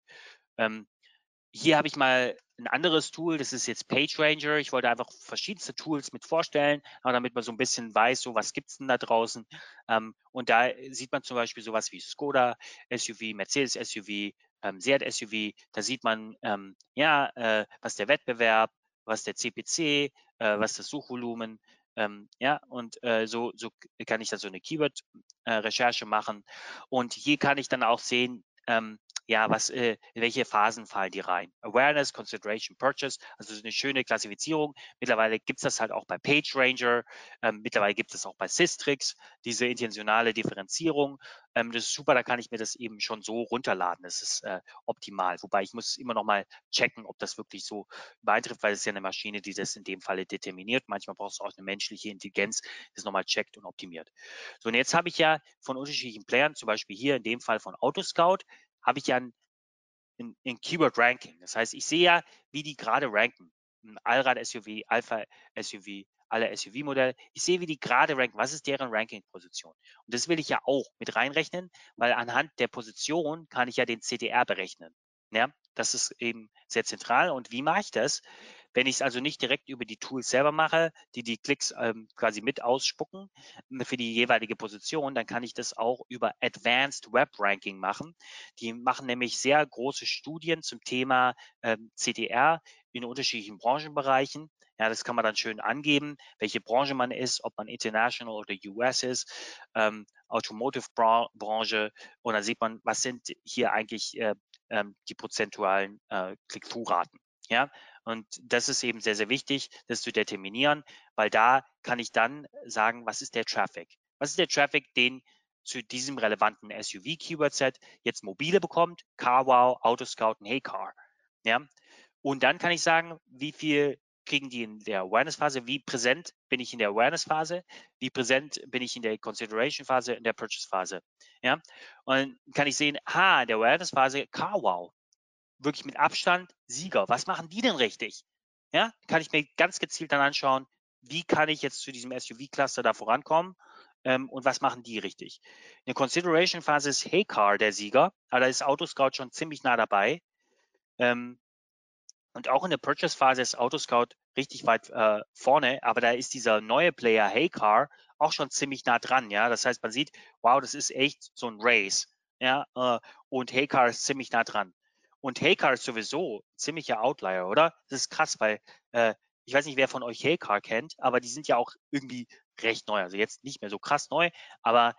Hier habe ich mal ein anderes Tool, das ist jetzt PageRanger. Ich wollte einfach verschiedenste Tools mit vorstellen, aber damit man so ein bisschen weiß, so was gibt's denn da draußen. Ähm, und da sieht man zum Beispiel sowas wie Skoda SUV, Mercedes SUV, ähm, Seat SUV. Da sieht man, ähm, ja, äh, was der Wettbewerb, was der CPC, äh, was das Suchvolumen, ähm, ja, und äh, so, so kann ich da so eine Keyword-Recherche äh, machen. Und hier kann ich dann auch sehen, ähm, ja, was, äh, in welche Phasen fallen die rein? Awareness, Consideration, Purchase, also so eine schöne Klassifizierung. Mittlerweile gibt es das halt auch bei PageRanger, ähm, mittlerweile gibt es auch bei Systrix, diese intentionale Differenzierung. Ähm, das ist super, da kann ich mir das eben schon so runterladen. Das ist äh, optimal. Wobei ich muss immer noch mal checken, ob das wirklich so beeintrifft, weil es ist ja eine Maschine, die das in dem Falle determiniert. Manchmal brauchst du auch eine menschliche Intelligenz, das nochmal checkt und optimiert. So, und jetzt habe ich ja von unterschiedlichen Playern, zum Beispiel hier in dem Fall von Autoscout, habe ich ja ein, ein, ein Keyword-Ranking. Das heißt, ich sehe ja, wie die gerade ranken. Ein Allrad-SUV, Alpha-SUV, alle SUV-Modelle. Ich sehe, wie die gerade ranken. Was ist deren Ranking-Position? Und das will ich ja auch mit reinrechnen, weil anhand der Position kann ich ja den CTR berechnen. Ja, das ist eben sehr zentral. Und wie mache ich das? Wenn ich es also nicht direkt über die Tools selber mache, die die Klicks ähm, quasi mit ausspucken äh, für die jeweilige Position, dann kann ich das auch über Advanced Web Ranking machen. Die machen nämlich sehr große Studien zum Thema ähm, CTR in unterschiedlichen Branchenbereichen. Ja, das kann man dann schön angeben, welche Branche man ist, ob man international oder US ist, ähm, Automotive-Branche. Und dann sieht man, was sind hier eigentlich äh, ähm, die prozentualen äh, Click-Through-Raten. Ja, und das ist eben sehr, sehr wichtig, das zu determinieren, weil da kann ich dann sagen, was ist der Traffic? Was ist der Traffic, den zu diesem relevanten SUV-Keyword-Set jetzt mobile bekommt? CarWow, Autoscout und HeyCar. Ja, und dann kann ich sagen, wie viel kriegen die in der Awareness-Phase, wie präsent bin ich in der Awareness-Phase, wie präsent bin ich in der Consideration-Phase, in der Purchase-Phase. Ja? Und kann ich sehen, ha, in der Awareness-Phase, CarWow, wirklich mit Abstand Sieger. Was machen die denn richtig? Ja, kann ich mir ganz gezielt dann anschauen, wie kann ich jetzt zu diesem SUV-Cluster da vorankommen ähm, und was machen die richtig? In der Consideration-Phase ist Heycar der Sieger, aber da ist Autoscout schon ziemlich nah dabei. Ähm, und auch in der Purchase-Phase ist Autoscout richtig weit äh, vorne, aber da ist dieser neue Player Heycar auch schon ziemlich nah dran. Ja, das heißt, man sieht, wow, das ist echt so ein Race. Ja, äh, und Heycar ist ziemlich nah dran. Und Heycar ist sowieso ziemlicher Outlier, oder? Das ist krass, weil äh, ich weiß nicht, wer von euch Heycar kennt, aber die sind ja auch irgendwie recht neu. Also jetzt nicht mehr so krass neu, aber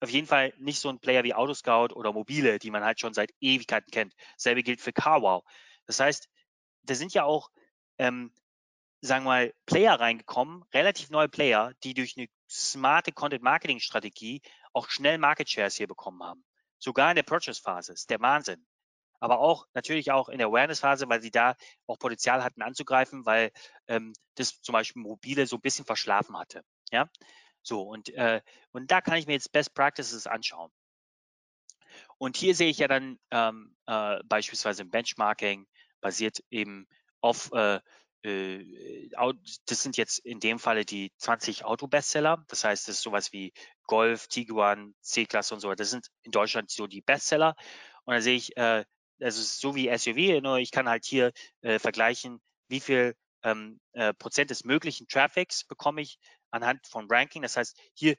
auf jeden Fall nicht so ein Player wie Autoscout oder Mobile, die man halt schon seit Ewigkeiten kennt. Dasselbe gilt für CarWow. Das heißt, da sind ja auch, ähm, sagen wir mal, Player reingekommen, relativ neue Player, die durch eine smarte Content-Marketing-Strategie auch schnell Market Shares hier bekommen haben. Sogar in der Purchase-Phase. Ist der Wahnsinn aber auch natürlich auch in der Awareness-Phase, weil sie da auch Potenzial hatten anzugreifen, weil ähm, das zum Beispiel mobile so ein bisschen verschlafen hatte. Ja, so und äh, und da kann ich mir jetzt Best Practices anschauen. Und hier sehe ich ja dann ähm, äh, beispielsweise im Benchmarking basiert eben auf äh, äh das sind jetzt in dem Falle die 20 Auto-Bestseller. Das heißt, das ist sowas wie Golf, Tiguan, C-Klasse und so. Das sind in Deutschland so die Bestseller. Und da sehe ich, äh, also so wie SUV, nur ich kann halt hier äh, vergleichen, wie viel ähm, äh, Prozent des möglichen Traffics bekomme ich anhand von Ranking. Das heißt, hier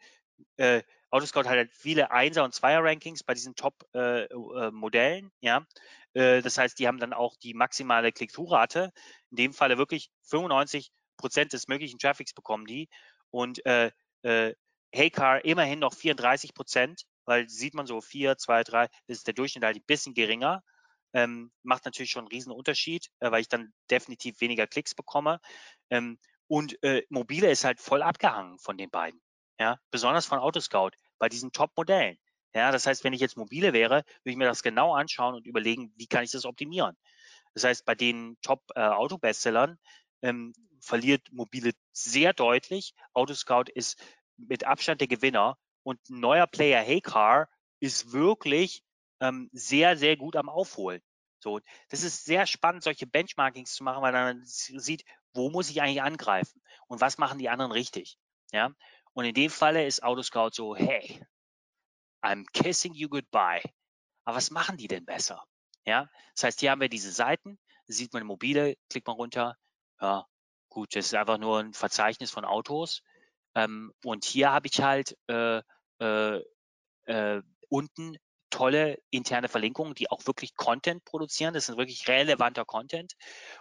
äh, Autoscout hat halt viele Einser- und Zweier-Rankings bei diesen Top-Modellen, äh, äh, ja. Äh, das heißt, die haben dann auch die maximale Click-Through-Rate. In dem Falle wirklich 95 Prozent des möglichen Traffics bekommen die. Und äh, äh, Heycar immerhin noch 34 Prozent, weil sieht man so 4, 2, 3, das ist der Durchschnitt halt ein bisschen geringer ähm, macht natürlich schon einen riesen Unterschied, äh, weil ich dann definitiv weniger Klicks bekomme. Ähm, und äh, mobile ist halt voll abgehangen von den beiden. Ja, besonders von Autoscout bei diesen Top-Modellen. Ja, das heißt, wenn ich jetzt mobile wäre, würde ich mir das genau anschauen und überlegen, wie kann ich das optimieren. Das heißt, bei den Top-Auto-Bestsellern äh, ähm, verliert mobile sehr deutlich. Autoscout ist mit Abstand der Gewinner und neuer Player Heycar ist wirklich ähm, sehr, sehr gut am Aufholen. So, das ist sehr spannend, solche Benchmarkings zu machen, weil man sieht, wo muss ich eigentlich angreifen und was machen die anderen richtig. Ja, und in dem Falle ist Autoscout so, hey, I'm kissing you goodbye. Aber was machen die denn besser? Ja, das heißt, hier haben wir diese Seiten, sieht man mobile, klickt man runter, ja, gut, das ist einfach nur ein Verzeichnis von Autos. Ähm, und hier habe ich halt äh, äh, äh, unten tolle interne Verlinkungen, die auch wirklich Content produzieren. Das ist wirklich relevanter Content.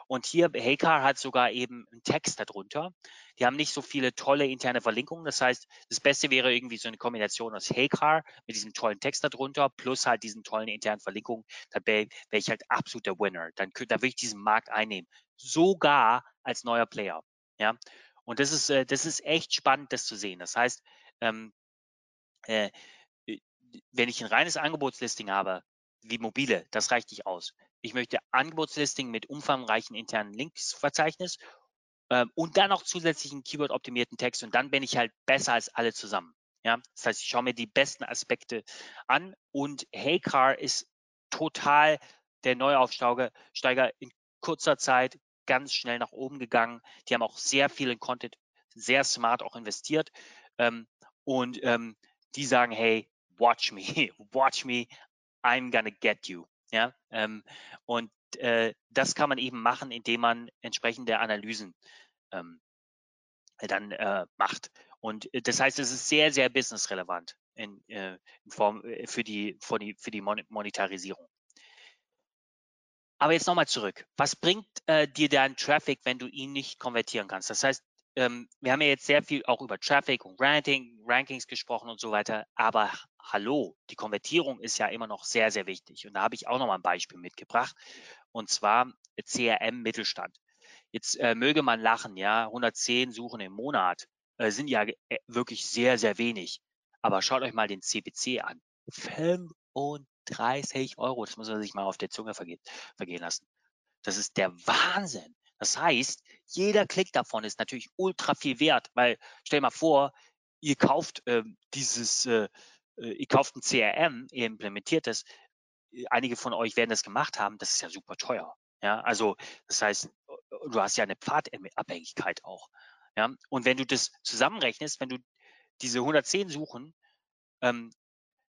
Und hier, Heycar hat sogar eben einen Text darunter. Die haben nicht so viele tolle interne Verlinkungen. Das heißt, das Beste wäre irgendwie so eine Kombination aus Heycar mit diesem tollen Text darunter plus halt diesen tollen internen Verlinkungen. Da wäre wär ich halt absoluter Winner. Dann da würde ich diesen Markt einnehmen. Sogar als neuer Player. Ja. Und das ist, äh, das ist echt spannend, das zu sehen. Das heißt, ähm, äh, wenn ich ein reines Angebotslisting habe, wie mobile, das reicht nicht aus. Ich möchte Angebotslisting mit umfangreichen internen Linksverzeichnis äh, und dann noch zusätzlichen Keyword-optimierten Text und dann bin ich halt besser als alle zusammen. Ja, das heißt, ich schaue mir die besten Aspekte an und Heycar ist total der Neuaufsteiger in kurzer Zeit ganz schnell nach oben gegangen. Die haben auch sehr viel in Content, sehr smart auch investiert. Ähm, und ähm, die sagen, hey, watch me, <laughs> watch me, I'm gonna get you. Ja, ähm, und äh, das kann man eben machen, indem man entsprechende Analysen ähm, dann äh, macht. Und äh, das heißt, es ist sehr, sehr businessrelevant in, äh, in Form äh, für die, für die, für die Monetarisierung. Aber jetzt nochmal zurück. Was bringt äh, dir dein Traffic, wenn du ihn nicht konvertieren kannst? Das heißt, ähm, wir haben ja jetzt sehr viel auch über Traffic und Ranking, Rankings gesprochen und so weiter. Aber hallo, die Konvertierung ist ja immer noch sehr, sehr wichtig. Und da habe ich auch noch mal ein Beispiel mitgebracht. Und zwar CRM Mittelstand. Jetzt äh, möge man lachen, ja, 110 Suchen im Monat äh, sind ja äh, wirklich sehr, sehr wenig. Aber schaut euch mal den CPC an. 35 Euro, das muss man sich mal auf der Zunge vergehen, vergehen lassen. Das ist der Wahnsinn. Das heißt, jeder Klick davon ist natürlich ultra viel wert, weil stell mal vor, ihr kauft äh, dieses, äh, ihr kauft ein CRM, ihr implementiert es. Einige von euch werden das gemacht haben. Das ist ja super teuer. Ja, also das heißt, du hast ja eine Pfadabhängigkeit auch. Ja, und wenn du das zusammenrechnest, wenn du diese 110 Suchen ähm,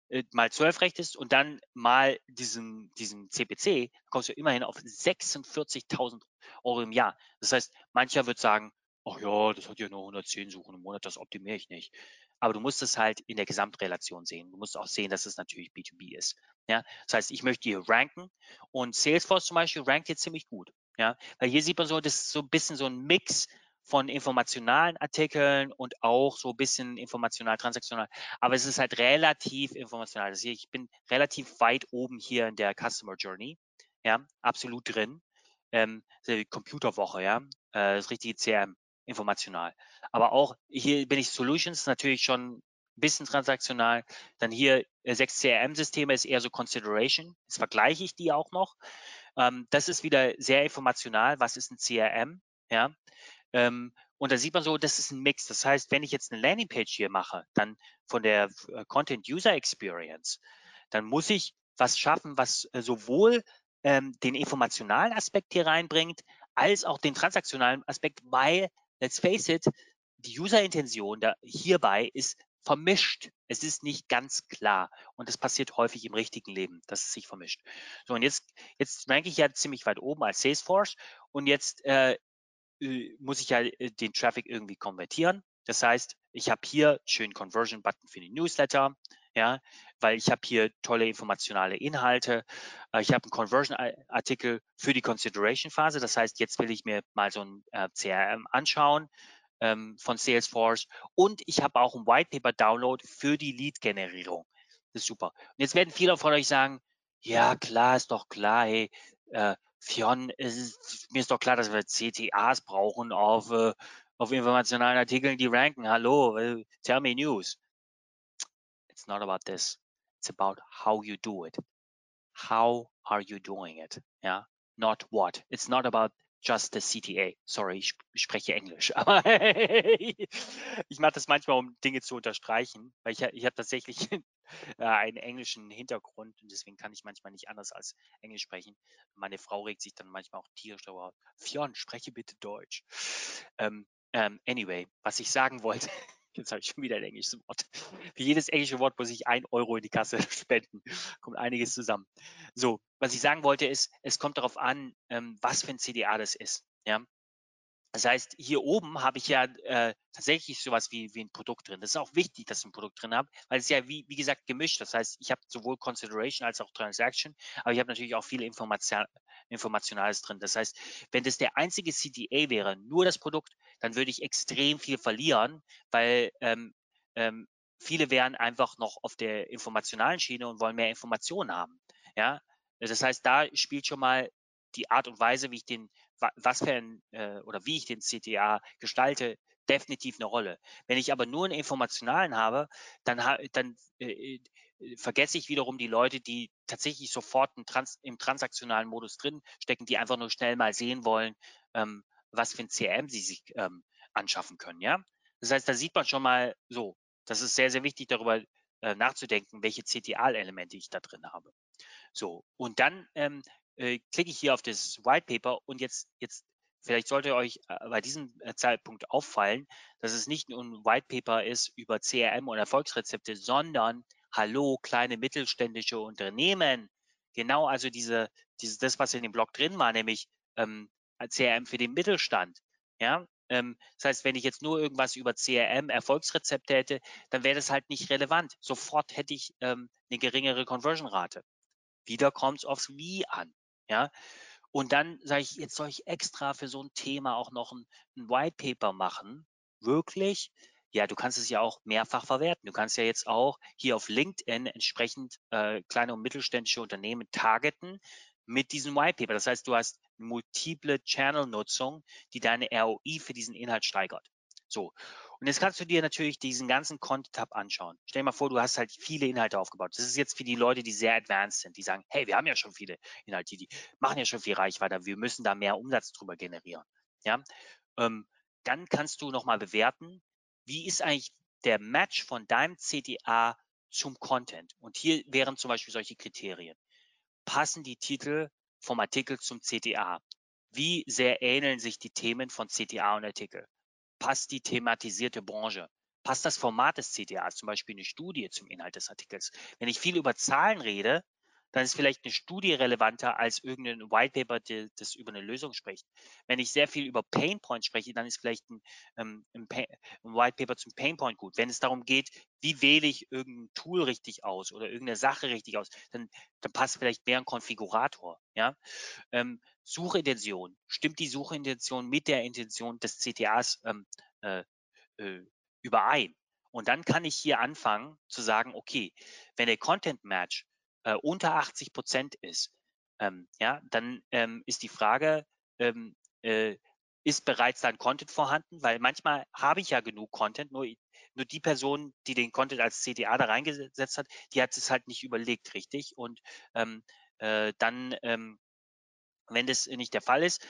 äh, mal 12 rechnest und dann mal diesen, diesen CPC, kommst du immerhin auf 46.000 Euro im Jahr. Das heißt, mancher wird sagen, ach ja, das hat ja nur 110 Suchen im Monat, das optimiere ich nicht. Aber du musst es halt in der Gesamtrelation sehen. Du musst auch sehen, dass es natürlich B2B ist. Ja, das heißt, ich möchte hier ranken und Salesforce zum Beispiel rankt hier ziemlich gut. Ja, weil hier sieht man so, das ist so ein bisschen so ein Mix von informationalen Artikeln und auch so ein bisschen informational, transaktional. Aber es ist halt relativ informational. Also ich bin relativ weit oben hier in der Customer Journey. Ja, absolut drin. Ähm, die Computerwoche, ja, äh, das richtige CRM, informational. Aber auch hier bin ich Solutions natürlich schon ein bisschen transaktional. Dann hier äh, sechs CRM-Systeme ist eher so Consideration. Jetzt vergleiche ich die auch noch. Ähm, das ist wieder sehr informational. Was ist ein CRM? Ja, ähm, und da sieht man so, das ist ein Mix. Das heißt, wenn ich jetzt eine Landingpage hier mache, dann von der äh, Content User Experience, dann muss ich was schaffen, was äh, sowohl ähm, den informationalen Aspekt hier reinbringt, als auch den transaktionalen Aspekt, weil, let's face it, die User-Intention hierbei ist vermischt. Es ist nicht ganz klar. Und das passiert häufig im richtigen Leben, dass es sich vermischt. So, und jetzt, jetzt ranke ich ja ziemlich weit oben als Salesforce. Und jetzt äh, muss ich ja äh, den Traffic irgendwie konvertieren. Das heißt, ich habe hier einen schönen Conversion-Button für den Newsletter, ja, weil ich habe hier tolle informationale Inhalte. Äh, ich habe einen Conversion-Artikel für die Consideration-Phase. Das heißt, jetzt will ich mir mal so ein CRM anschauen ähm, von Salesforce und ich habe auch ein White Paper Download für die Lead-Generierung. Das ist super. Und jetzt werden viele von euch sagen, ja klar, ist doch klar, hey, äh, Fionn, ist, mir ist doch klar, dass wir CTAs brauchen auf, äh, auf informationalen Artikeln, die ranken. Hallo, äh, tell me news. It's not about this. It's about how you do it. How are you doing it? Ja, not what. It's not about just the CTA. Sorry, ich, spreche Englisch, <laughs> aber ich mache das manchmal, um Dinge zu unterstreichen, weil ich, ich habe tatsächlich <laughs> äh, einen englischen Hintergrund und deswegen kann ich manchmal nicht anders als Englisch sprechen. Meine Frau regt sich dann manchmal auch tierisch darüber. Fionn, spreche bitte Deutsch. Ähm, ähm, anyway, was ich sagen wollte, Jetzt habe ich schon wieder ein englisches Wort. Für jedes englische Wort muss ich ein Euro in die Kasse <laughs> spenden. Kommt einiges zusammen. So, was ich sagen wollte ist, es kommt darauf an, ähm, was für ein CDA das ist. Ja, das heißt, hier oben habe ich ja äh, tatsächlich sowas wie, wie ein Produkt drin. Das ist auch wichtig, dass ich ein Produkt drin habe, weil es ja, wie, wie gesagt, gemischt. Das heißt, ich habe sowohl Consideration als auch Transaction, aber ich habe natürlich auch viel Information, Informationales drin. Das heißt, wenn das der einzige CTA wäre, nur das Produkt, dann würde ich extrem viel verlieren, weil ähm, ähm, viele wären einfach noch auf der informationalen Schiene und wollen mehr Informationen haben. Ja, das heißt, da spielt schon mal die Art und Weise, wie ich den was für ein äh, oder wie ich den CTA gestalte, definitiv eine Rolle. Wenn ich aber nur einen informationalen habe, dann, dann äh, äh, vergesse ich wiederum die Leute, die tatsächlich sofort Trans im transaktionalen Modus drin stecken, die einfach nur schnell mal sehen wollen, ähm, was für ein CRM sie sich ähm, anschaffen können. Ja, das heißt, da sieht man schon mal so. Das ist sehr, sehr wichtig, darüber äh, nachzudenken, welche CTA-Elemente ich da drin habe. So, und dann ähm, äh, klicke ich hier auf das White Paper und jetzt, jetzt vielleicht sollte euch äh, bei diesem äh, Zeitpunkt auffallen, dass es nicht nur ein White Paper ist über CRM und Erfolgsrezepte, sondern hallo, kleine mittelständische Unternehmen. Genau, also diese, diese, das, was in dem Blog drin war, nämlich ähm, CRM für den Mittelstand. Ja, ähm, das heißt, wenn ich jetzt nur irgendwas über CRM Erfolgsrezepte hätte, dann wäre das halt nicht relevant. Sofort hätte ich ähm, eine geringere Conversion-Rate. Wieder kommt es aufs Wie an. Ja, und dann sage ich, jetzt soll ich extra für so ein Thema auch noch ein, ein White Paper machen. Wirklich? Ja, du kannst es ja auch mehrfach verwerten. Du kannst ja jetzt auch hier auf LinkedIn entsprechend äh, kleine und mittelständische Unternehmen targeten mit diesem White Paper. Das heißt, du hast multiple Channel-Nutzung, die deine ROI für diesen Inhalt steigert. So. Und jetzt kannst du dir natürlich diesen ganzen Content-Tab anschauen. Stell dir mal vor, du hast halt viele Inhalte aufgebaut. Das ist jetzt für die Leute, die sehr advanced sind, die sagen, hey, wir haben ja schon viele Inhalte, die machen ja schon viel Reichweite, wir müssen da mehr Umsatz drüber generieren. Ja, ähm, dann kannst du nochmal bewerten, wie ist eigentlich der Match von deinem CTA zum Content? Und hier wären zum Beispiel solche Kriterien. Passen die Titel vom Artikel zum CTA? Wie sehr ähneln sich die Themen von CTA und Artikel? Passt die thematisierte Branche? Passt das Format des CTAs, zum Beispiel eine Studie zum Inhalt des Artikels? Wenn ich viel über Zahlen rede, dann ist vielleicht eine Studie relevanter als irgendein White Paper, das über eine Lösung spricht. Wenn ich sehr viel über Pain Points spreche, dann ist vielleicht ein, ähm, ein, ein White Paper zum Pain Point gut. Wenn es darum geht, wie wähle ich irgendein Tool richtig aus oder irgendeine Sache richtig aus, dann, dann passt vielleicht mehr ein Konfigurator. Ja? Ähm, Suchintention. Stimmt die Suchintention mit der Intention des CTAs ähm, äh, äh, überein? Und dann kann ich hier anfangen zu sagen, okay, wenn der Content Match äh, unter 80 Prozent ist, ähm, ja, dann ähm, ist die Frage, ähm, äh, ist bereits dann Content vorhanden? Weil manchmal habe ich ja genug Content, nur, nur die Person, die den Content als CTA da reingesetzt hat, die hat es halt nicht überlegt, richtig? Und ähm, äh, dann, ähm, wenn das nicht der Fall ist,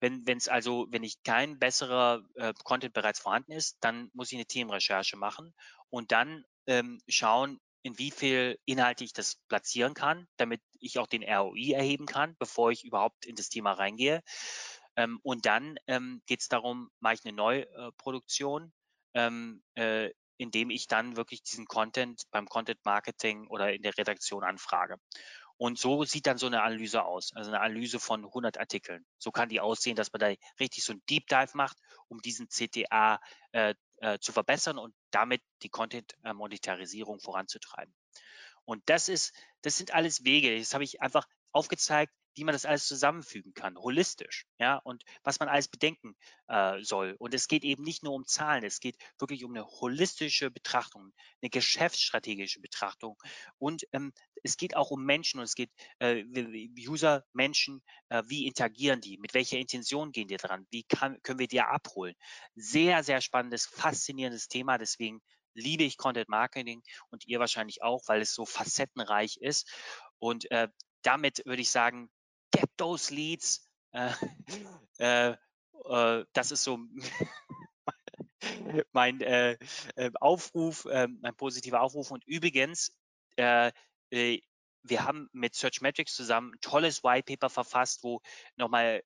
wenn es also, wenn ich kein besserer äh, Content bereits vorhanden ist, dann muss ich eine Teamrecherche machen und dann ähm, schauen, in wie viel Inhalte ich das platzieren kann, damit ich auch den ROI erheben kann, bevor ich überhaupt in das Thema reingehe. Ähm, und dann ähm, geht es darum, mache ich eine Neuproduktion, ähm, äh, indem ich dann wirklich diesen Content beim Content Marketing oder in der Redaktion anfrage. Und so sieht dann so eine Analyse aus, also eine Analyse von 100 Artikeln. So kann die aussehen, dass man da richtig so ein Deep Dive macht, um diesen CTA äh, äh, zu verbessern und damit die Content-Monetarisierung voranzutreiben. Und das ist, das sind alles Wege. Das habe ich einfach aufgezeigt, wie man das alles zusammenfügen kann, holistisch, ja, und was man alles bedenken äh, soll. Und es geht eben nicht nur um Zahlen, es geht wirklich um eine holistische Betrachtung, eine geschäftsstrategische Betrachtung. Und ähm, es geht auch um Menschen und es geht äh, User, Menschen, äh, wie interagieren die, mit welcher Intention gehen die dran, wie kann, können wir die abholen. Sehr, sehr spannendes, faszinierendes Thema, deswegen liebe ich Content Marketing und ihr wahrscheinlich auch, weil es so facettenreich ist. Und äh, damit würde ich sagen, get those leads. Äh, <laughs> äh, äh, das ist so <laughs> mein äh, äh, Aufruf, ähm, mein positiver Aufruf. Und übrigens, äh, wir haben mit Searchmetrics zusammen ein tolles White Paper verfasst, wo nochmal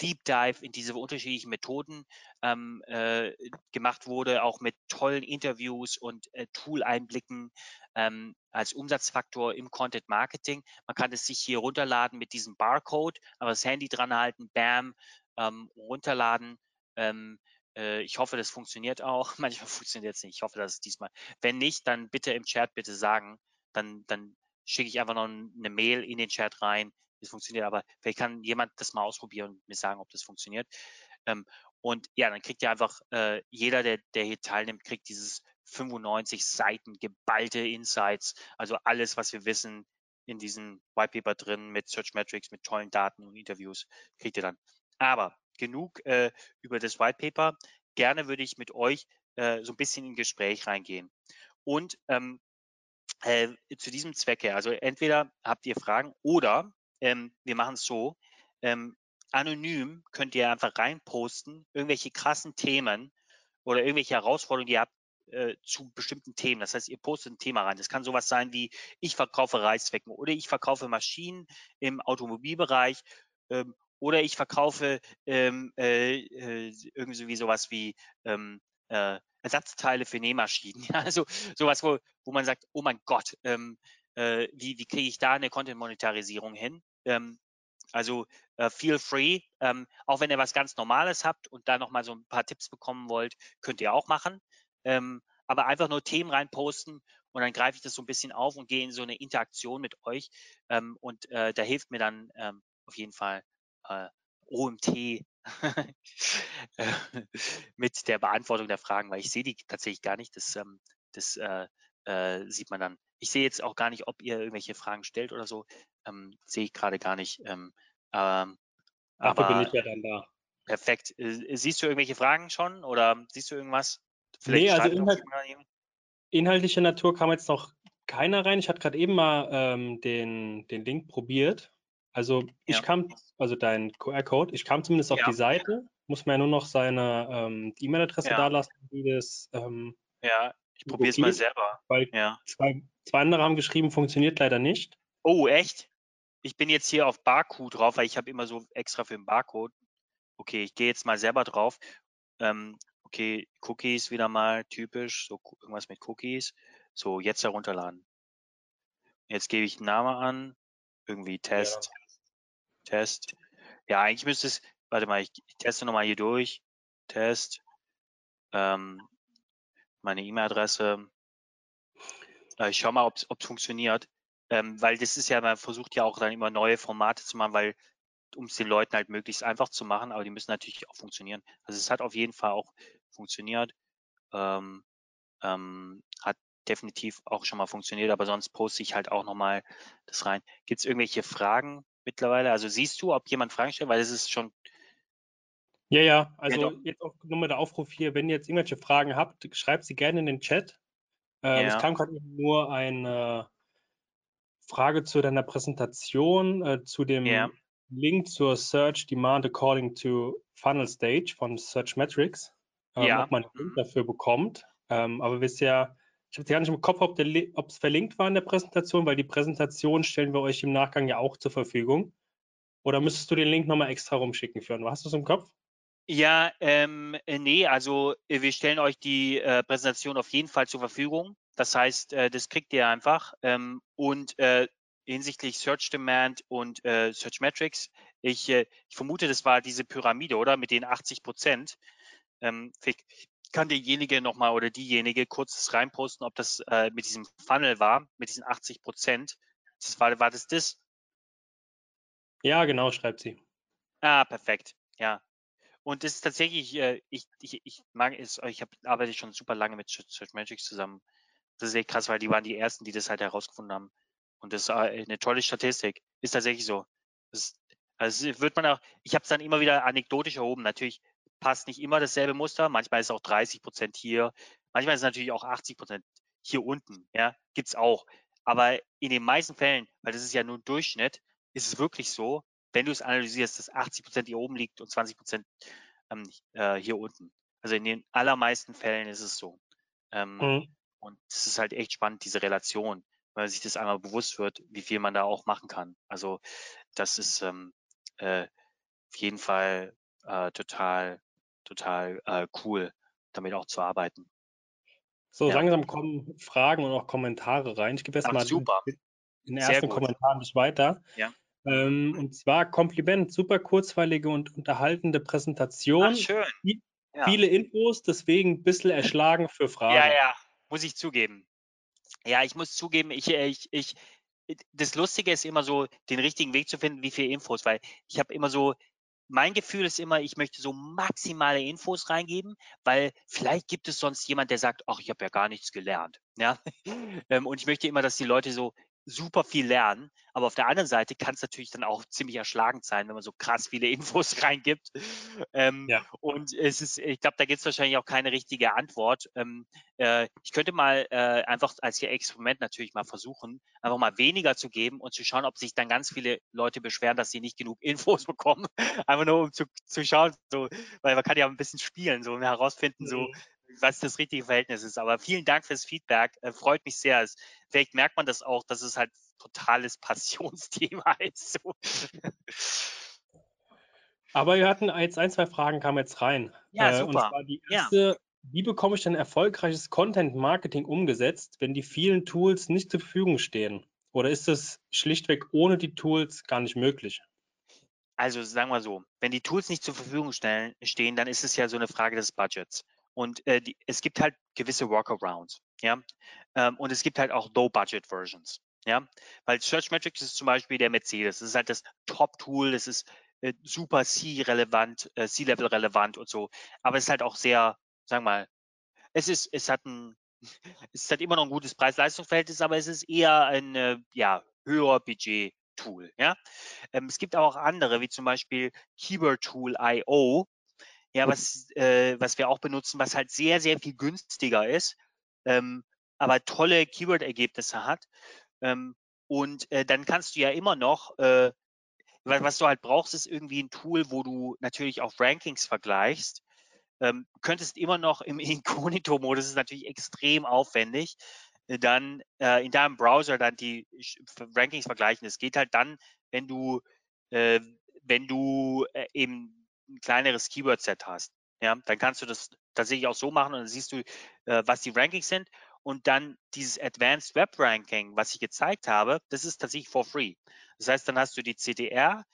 Deep Dive in diese unterschiedlichen Methoden ähm, äh, gemacht wurde, auch mit tollen Interviews und äh, Tool-Einblicken ähm, als Umsatzfaktor im Content Marketing. Man kann es sich hier runterladen mit diesem Barcode, aber das Handy dran halten, bam, ähm, runterladen. Ähm, äh, ich hoffe, das funktioniert auch. <laughs> Manchmal funktioniert es nicht. Ich hoffe, dass es diesmal. Wenn nicht, dann bitte im Chat bitte sagen. Dann, dann schicke ich einfach noch eine Mail in den Chat rein. Das funktioniert, aber vielleicht kann jemand das mal ausprobieren und mir sagen, ob das funktioniert. Ähm, und ja, dann kriegt ihr einfach, äh, jeder, der, der hier teilnimmt, kriegt dieses 95 Seiten geballte Insights, also alles, was wir wissen in diesem White Paper drin mit Search Metrics, mit tollen Daten und Interviews, kriegt ihr dann. Aber genug äh, über das White Paper. Gerne würde ich mit euch äh, so ein bisschen in Gespräch reingehen. Und ähm, äh, zu diesem Zwecke, also entweder habt ihr Fragen oder ähm, wir machen es so, ähm, anonym könnt ihr einfach reinposten, irgendwelche krassen Themen oder irgendwelche Herausforderungen, die ihr habt äh, zu bestimmten Themen. Das heißt, ihr postet ein Thema rein. Das kann sowas sein wie, ich verkaufe Reißzwecken oder ich verkaufe Maschinen im Automobilbereich ähm, oder ich verkaufe ähm, äh, äh, irgendwie sowas wie ähm, äh, Ersatzteile für Nähmaschinen. <laughs> Also sowas, wo, wo man sagt, oh mein Gott, ähm, äh, wie, wie kriege ich da eine Content-Monetarisierung hin? Ähm, also äh, feel free, ähm, auch wenn ihr was ganz Normales habt und da nochmal so ein paar Tipps bekommen wollt, könnt ihr auch machen. Ähm, aber einfach nur Themen reinposten und dann greife ich das so ein bisschen auf und gehe in so eine Interaktion mit euch. Ähm, und äh, da hilft mir dann ähm, auf jeden Fall äh, OMT <laughs> mit der Beantwortung der Fragen, weil ich sehe die tatsächlich gar nicht. Das, ähm, das äh, äh, sieht man dann. Ich sehe jetzt auch gar nicht, ob ihr irgendwelche Fragen stellt oder so. Ähm, sehe ich gerade gar nicht. Ähm, ähm, Dafür bin ich ja dann da. Perfekt. Äh, siehst du irgendwelche Fragen schon oder siehst du irgendwas? Vielleicht nee, also Inhalt, inhaltlicher Natur kam jetzt noch keiner rein. Ich hatte gerade eben mal ähm, den, den Link probiert. Also ich ja. kam, also dein QR-Code, ich kam zumindest auf ja. die Seite, muss man ja nur noch seine ähm, E-Mail-Adresse ja. da lassen, wie das. Ähm, ja, ich probiere es mal selber. Weil ja. zwei, zwei andere haben geschrieben, funktioniert leider nicht. Oh, echt? Ich bin jetzt hier auf Barcode drauf, weil ich habe immer so extra für den Barcode. Okay, ich gehe jetzt mal selber drauf. Ähm, okay, Cookies wieder mal typisch, so irgendwas mit Cookies. So, jetzt herunterladen. Jetzt gebe ich einen Namen an, irgendwie Test. Ja. Test. Ja, eigentlich müsste es, warte mal, ich, ich teste nochmal hier durch. Test. Ähm, meine E-Mail-Adresse. Äh, ich schau mal, ob es funktioniert. Ähm, weil das ist ja, man versucht ja auch dann immer neue Formate zu machen, weil um es den Leuten halt möglichst einfach zu machen, aber die müssen natürlich auch funktionieren. Also es hat auf jeden Fall auch funktioniert. Ähm, ähm, hat definitiv auch schon mal funktioniert, aber sonst poste ich halt auch nochmal das rein. Gibt es irgendwelche Fragen mittlerweile? Also siehst du, ob jemand Fragen stellt, weil es ist schon. Ja, ja, also ja, jetzt auch nochmal der Aufruf hier, wenn ihr jetzt irgendwelche Fragen habt, schreibt sie gerne in den Chat. Ähm, ja. Es kam gerade nur eine Frage zu deiner Präsentation, äh, zu dem ja. Link zur Search Demand According to Funnel Stage von Search Metrics, ähm, ja. ob man einen Link dafür bekommt. Ähm, aber ja, ich habe gar nicht im Kopf, ob es verlinkt war in der Präsentation, weil die Präsentation stellen wir euch im Nachgang ja auch zur Verfügung. Oder müsstest du den Link nochmal extra rumschicken für Hast du es im Kopf? Ja, ähm, äh, nee, also äh, wir stellen euch die äh, Präsentation auf jeden Fall zur Verfügung. Das heißt, äh, das kriegt ihr einfach. Ähm, und äh, hinsichtlich Search Demand und äh, Search Metrics, ich, ich vermute, das war diese Pyramide, oder? Mit den 80 Prozent. Ähm, kann derjenige nochmal oder diejenige kurz reinposten, ob das äh, mit diesem Funnel war, mit diesen 80 Prozent. Das war, war das das? Ja, genau, schreibt sie. Ah, perfekt. Ja. Und das ist tatsächlich, äh, ich, ich, ich mag es, ich hab, arbeite schon super lange mit Search Magic zusammen. Das ist echt krass, weil die waren die ersten, die das halt herausgefunden haben. Und das ist eine tolle Statistik. Ist tatsächlich so. Das, also wird man auch, ich habe es dann immer wieder anekdotisch erhoben. Natürlich passt nicht immer dasselbe Muster. Manchmal ist auch 30 Prozent hier. Manchmal ist es natürlich auch 80 Prozent hier unten. Ja, gibt's auch. Aber in den meisten Fällen, weil das ist ja nur ein Durchschnitt, ist es wirklich so, wenn du es analysierst, dass 80 Prozent hier oben liegt und 20 Prozent ähm, äh, hier unten. Also in den allermeisten Fällen ist es so. Ähm, mhm. Und es ist halt echt spannend, diese Relation, weil sich das einmal bewusst wird, wie viel man da auch machen kann. Also das ist ähm, äh, auf jeden Fall äh, total, total äh, cool, damit auch zu arbeiten. So, ja. langsam kommen Fragen und auch Kommentare rein. Ich gebe jetzt Ach, mal super. Den, den ersten Kommentar nicht weiter. Ja. Ähm, und zwar Kompliment, super kurzweilige und unterhaltende Präsentation. Ach, schön. Ja. Viele Infos, deswegen ein bisschen erschlagen für <laughs> Fragen. Ja, ja, muss ich zugeben. Ja, ich muss zugeben, ich, äh, ich, ich, das Lustige ist immer so, den richtigen Weg zu finden, wie viele Infos, weil ich habe immer so, mein Gefühl ist immer, ich möchte so maximale Infos reingeben, weil vielleicht gibt es sonst jemand, der sagt, ach, ich habe ja gar nichts gelernt. Ja? <laughs> Ähm, und ich möchte immer, dass die Leute so super viel lernen. Aber auf der anderen Seite kann es natürlich dann auch ziemlich erschlagend sein, wenn man so krass viele <laughs> Infos reingibt. Ähm, ja. Und es ist, ich glaube, da gibt es wahrscheinlich auch keine richtige Antwort. Ähm, äh, ich könnte mal äh, einfach als Experiment natürlich mal versuchen, einfach mal weniger zu geben und zu schauen, ob sich dann ganz viele Leute beschweren, dass sie nicht genug <laughs> Infos bekommen. einfach nur um zu, zu schauen, so, weil man kann ja ein bisschen spielen, so herausfinden, so, mhm was das richtige Verhältnis ist. Aber vielen Dank fürs Feedback. Äh, freut mich sehr. Es, vielleicht merkt man das auch, dass es halt totales <laughs> Passionsthema ist. So. Aber wir hatten jetzt ein, zwei Fragen kamen jetzt rein. Ja, super. Und zwar die erste, ja. wie bekomme ich denn erfolgreiches Content Marketing umgesetzt, wenn die vielen Tools nicht zur Verfügung stehen? Oder ist es schlichtweg ohne die Tools gar nicht möglich? Also sagen wir so, wenn die Tools nicht zur Verfügung stellen, stehen, dann ist es ja so eine Frage des Budgets. Und äh, die, es gibt halt gewisse Workarounds, ja. Ähm, und es gibt halt auch Low-Budget-Versions, ja. Weil Searchmetrics ist zum Beispiel der Mercedes. Das ist halt das Top-Tool, das ist äh, super C-relevant, äh, C-Level-relevant und so. Aber es ist halt auch sehr, sagen wir mal, es ist, es hat ein, <laughs> es hat immer noch ein gutes Preis-Leistungsverhältnis, aber es ist eher ein, äh, ja, höher Budget Tool. Ja? Ähm, es gibt auch andere, wie zum Beispiel Keyword Tool IO ja, was, äh, was wir auch benutzen, was halt sehr, sehr viel günstiger ist, ähm, aber tolle Keyword-Ergebnisse hat. Ähm, und äh, dann kannst du ja immer noch, äh, was, du halt brauchst, ist irgendwie ein Tool, wo du natürlich auch Rankings vergleichst. Ähm, könntest immer noch im <laughs> Inkognito-Modus, ist natürlich extrem aufwendig, äh, dann äh, in deinem Browser dann die Rankings vergleichen. Es geht halt dann, wenn du, äh, wenn du äh, eben ein kleineres Keyword-Set hast. Ja, dann kannst du das tatsächlich auch so machen und dann siehst du, äh, was die Rankings sind. Und dann dieses Advanced Web Ranking, was ich gezeigt habe, das ist tatsächlich for free. Das heißt, dann hast du die CTR,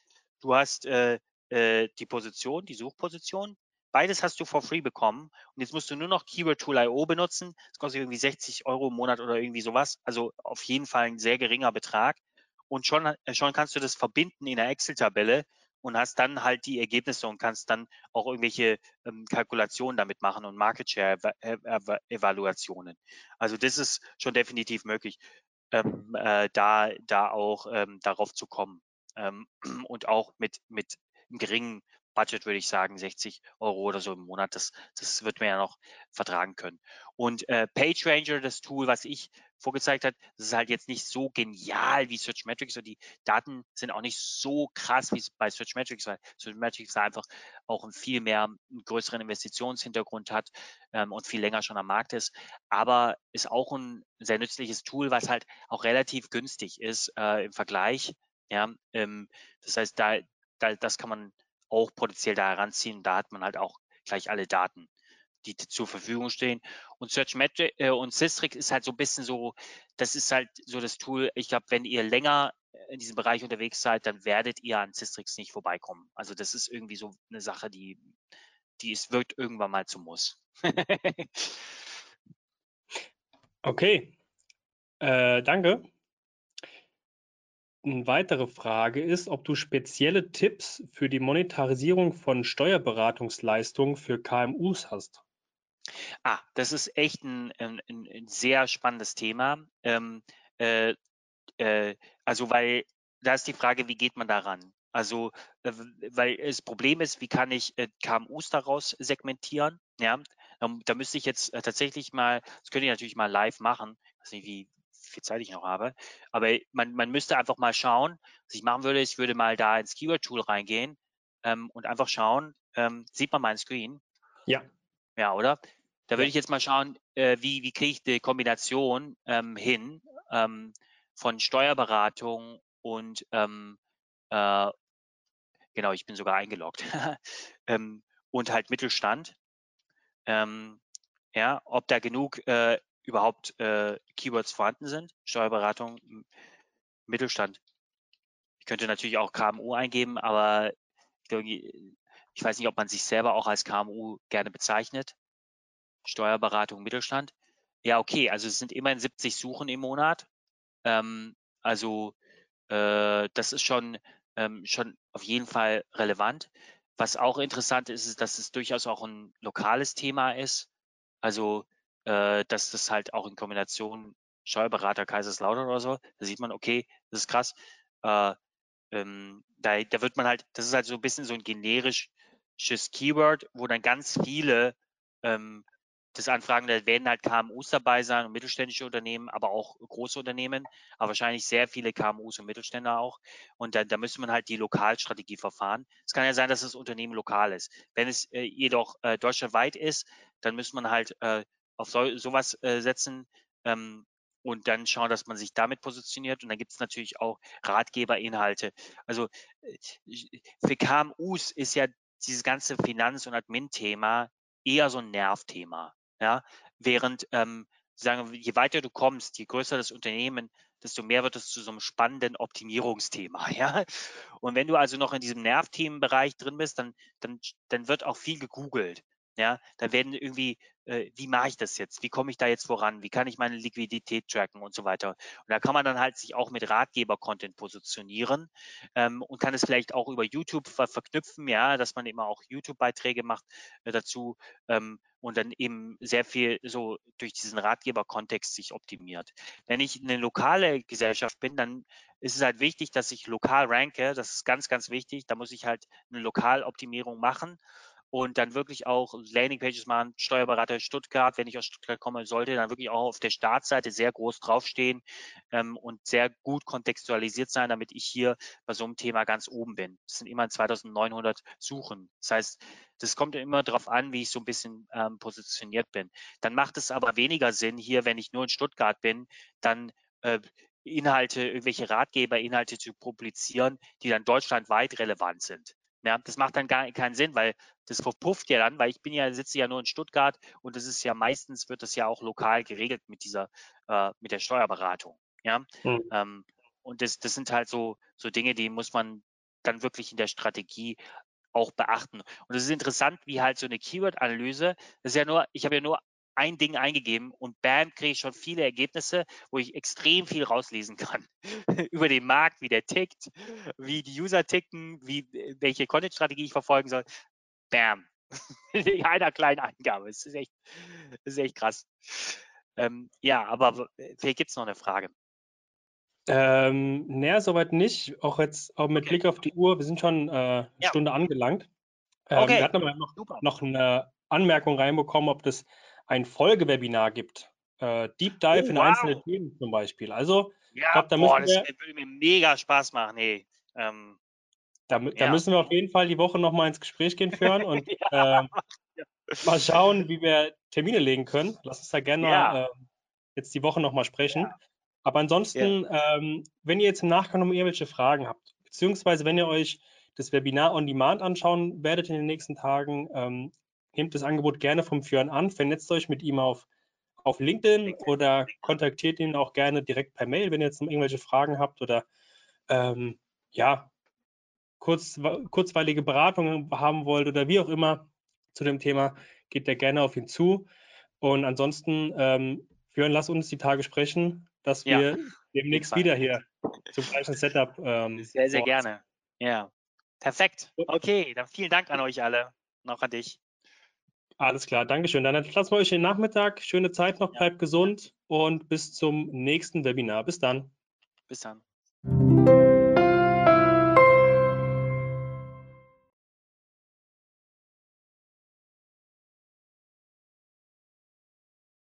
du hast äh, äh, die Position, die Suchposition. Beides hast du for free bekommen. Und jetzt musst du nur noch Keyword Tool IO benutzen. Das kostet irgendwie 60 Euro im Monat oder irgendwie sowas. Also auf jeden Fall ein sehr geringer Betrag. Und schon, äh, schon kannst du das verbinden in der Excel-Tabelle und hast dann halt die Ergebnisse und kannst dann auch irgendwelche ähm, Kalkulationen damit machen und Market Share Evaluationen. Also das ist schon definitiv möglich, ähm, äh, da, da auch ähm, darauf zu kommen ähm, <clears throat> und auch mit, mit einem geringen Budget würde ich sagen, 60 Euro oder so im Monat. Das, das wird man ja noch vertragen können. Und äh, PageRanger, das Tool, was ich vorgezeigt habe, das ist halt jetzt nicht so genial wie Searchmetrics und die Daten sind auch nicht so krass wie bei Searchmetrics, weil Searchmetrics einfach auch ein viel mehr einen größeren Investitionshintergrund hat ähm, und viel länger schon am Markt ist. Aber ist auch ein sehr nützliches Tool, was halt auch relativ günstig ist äh, im Vergleich. Ja, ähm, das heißt, da, da, das kann man auch potenziell da heranziehen. Da hat man halt auch gleich alle Daten, die zur Verfügung stehen. Und Searchmetric äh, und Systrix ist halt so ein bisschen so, das ist halt so das Tool. Ich glaube, wenn ihr länger in diesem Bereich unterwegs seid, dann werdet ihr an Systrix nicht vorbeikommen. Also das ist irgendwie so eine Sache, die, die ist, wird irgendwann mal zum Muss. <laughs> okay. Äh, danke. Eine weitere Frage ist, ob du spezielle Tipps für die Monetarisierung von Steuerberatungsleistungen für KMUs hast. Ah, das ist echt ein, ein, ein sehr spannendes Thema. Ähm, äh, äh, also, weil da ist die Frage, wie geht man daran? Also, äh, weil das Problem ist, wie kann ich äh, KMUs daraus segmentieren? Ja, ähm, da müsste ich jetzt äh, tatsächlich mal, das könnte ich natürlich mal live machen. Ich weiß nicht, wie, viel Zeit ich noch habe. Aber man, man müsste einfach mal schauen, was ich machen würde, ich würde mal da ins Keyword-Tool reingehen ähm, und einfach schauen, ähm, sieht man meinen Screen? Ja. Ja, oder? Da würde ja. ich jetzt mal schauen, äh, wie, wie kriege ich die Kombination ähm, hin ähm, von Steuerberatung und ähm, äh, genau, ich bin sogar eingeloggt. <laughs> ähm, und halt Mittelstand. Ähm, ja, ob da genug äh, überhaupt äh, Keywords vorhanden sind. Steuerberatung, Mittelstand. Ich könnte natürlich auch KMU eingeben, aber ich, ich weiß nicht, ob man sich selber auch als KMU gerne bezeichnet. Steuerberatung, Mittelstand. Ja, okay, also es sind immerhin 70 Suchen im Monat. Ähm, also äh, das ist schon, ähm, schon auf jeden Fall relevant. Was auch interessant ist, ist, dass es durchaus auch ein lokales Thema ist. Also, äh, dass das halt auch in Kombination Steuerberater Kaiserslautern oder so, da sieht man, okay, das ist krass. Äh, ähm, da, da wird man halt, das ist halt so ein bisschen so ein generisches Keyword, wo dann ganz viele ähm, das Anfragen, da werden halt KMUs dabei sein mittelständische Unternehmen, aber auch große Unternehmen, aber wahrscheinlich sehr viele KMUs und Mittelständler auch. Und da, da müsste man halt die Lokalstrategie verfahren. Es kann ja sein, dass das Unternehmen lokal ist. Wenn es äh, jedoch äh, deutschlandweit ist, dann müsste man halt äh, auf so, sowas äh, setzen ähm, und dann schauen, dass man sich damit positioniert. Und dann gibt es natürlich auch Ratgeberinhalte. Also äh, für KMUs ist ja dieses ganze Finanz- und Admin-Thema eher so ein Nervthema. Ja, während ähm, sagen wir, je weiter du kommst, je größer das Unternehmen, desto mehr wird es zu so einem spannenden Optimierungsthema. <laughs> Ja? Und wenn du also noch in diesem Nervthemenbereich drin bist, dann, dann, dann wird auch viel gegoogelt. Ja, da werden irgendwie, äh, wie mache ich das jetzt? Wie komme ich da jetzt voran? Wie kann ich meine Liquidität tracken und so weiter? Und da kann man dann halt sich auch mit Ratgeber-Content positionieren ähm, und kann es vielleicht auch über YouTube ver verknüpfen, ja, dass man immer auch YouTube-Beiträge macht äh, dazu ähm, und dann eben sehr viel so durch diesen Ratgeber-Kontext sich optimiert. Wenn ich eine lokale Gesellschaft bin, dann ist es halt wichtig, dass ich lokal ranke. Das ist ganz, ganz wichtig. Da muss ich halt eine Lokaloptimierung machen und dann wirklich auch Landingpages machen, Steuerberater Stuttgart, wenn ich aus Stuttgart komme, sollte dann wirklich auch auf der Startseite sehr groß draufstehen ähm, und sehr gut kontextualisiert sein, damit ich hier bei so einem Thema ganz oben bin. Das sind immer 2900 Suchen. Das heißt, das kommt immer darauf an, wie ich so ein bisschen ähm, positioniert bin. Dann macht es aber weniger Sinn hier, wenn ich nur in Stuttgart bin, dann äh, Inhalte, irgendwelche Ratgeberinhalte zu publizieren, die dann deutschlandweit relevant sind. Ja, das macht dann gar keinen Sinn, weil das verpufft ja dann, weil ich bin ja, sitze ja nur in Stuttgart und das ist ja meistens wird das ja auch lokal geregelt mit dieser, äh, mit der Steuerberatung. Ja. Mhm. Ähm, und das, das sind halt so, so Dinge, die muss man dann wirklich in der Strategie auch beachten. Und es ist interessant, wie halt so eine Keyword-Analyse, das ist ja nur, ich habe ja nur ein Ding eingegeben und bam, kriege ich schon viele Ergebnisse, wo ich extrem viel rauslesen kann. <laughs> Über den Markt, wie der tickt, wie die User ticken, wie, welche Content-Strategie ich verfolgen soll. Bam. <laughs> In einer kleinen Eingabe. Das ist echt, das ist echt krass. Ähm, ja, aber vielleicht gibt es noch eine Frage. Ähm, näher soweit nicht. Auch jetzt auch mit okay. Blick auf die Uhr. Wir sind schon äh, eine ja. Stunde angelangt. Ähm, okay. Wir hatten aber noch, noch eine Anmerkung reinbekommen, ob das ein Folgewebinar gibt. Äh, Deep Dive oh, in wow. einzelne Themen zum Beispiel. Also, ja, glaub, da boah, das wir, würde mir mega Spaß machen. Hey, ähm, da, da ja. müssen wir auf jeden Fall die Woche nochmal ins Gespräch gehen <laughs> führen und ja. äh, mal schauen, wie wir Termine legen können. Lass uns da gerne äh, jetzt die Woche nochmal sprechen. Aber ansonsten, ähm, wenn ihr jetzt im Nachgang noch irgendwelche Fragen habt, beziehungsweise wenn ihr euch das Webinar on Demand anschauen werdet in den nächsten Tagen, ähm, nehmt das Angebot gerne vom Führen an, vernetzt euch mit ihm auf, auf LinkedIn oder kontaktiert ihn auch gerne direkt per Mail, wenn ihr jetzt noch irgendwelche Fragen habt oder ähm, ja, kurz, kurzweilige Beratungen haben wollt oder wie auch immer zu dem Thema, geht der gerne auf ihn zu. Und ansonsten, ähm, Führen, lass uns die Tage sprechen, dass ja, wir demnächst wieder hier zum gleichen Setup. Ähm, sehr, sehr gerne. Ja, perfekt. Okay, dann vielen Dank an euch alle. Noch an dich. Alles klar, Dankeschön. Dann lassen wir euch den Nachmittag. Schöne Zeit noch, bleibt gesund und bis zum nächsten Webinar. Bis dann. Bis dann.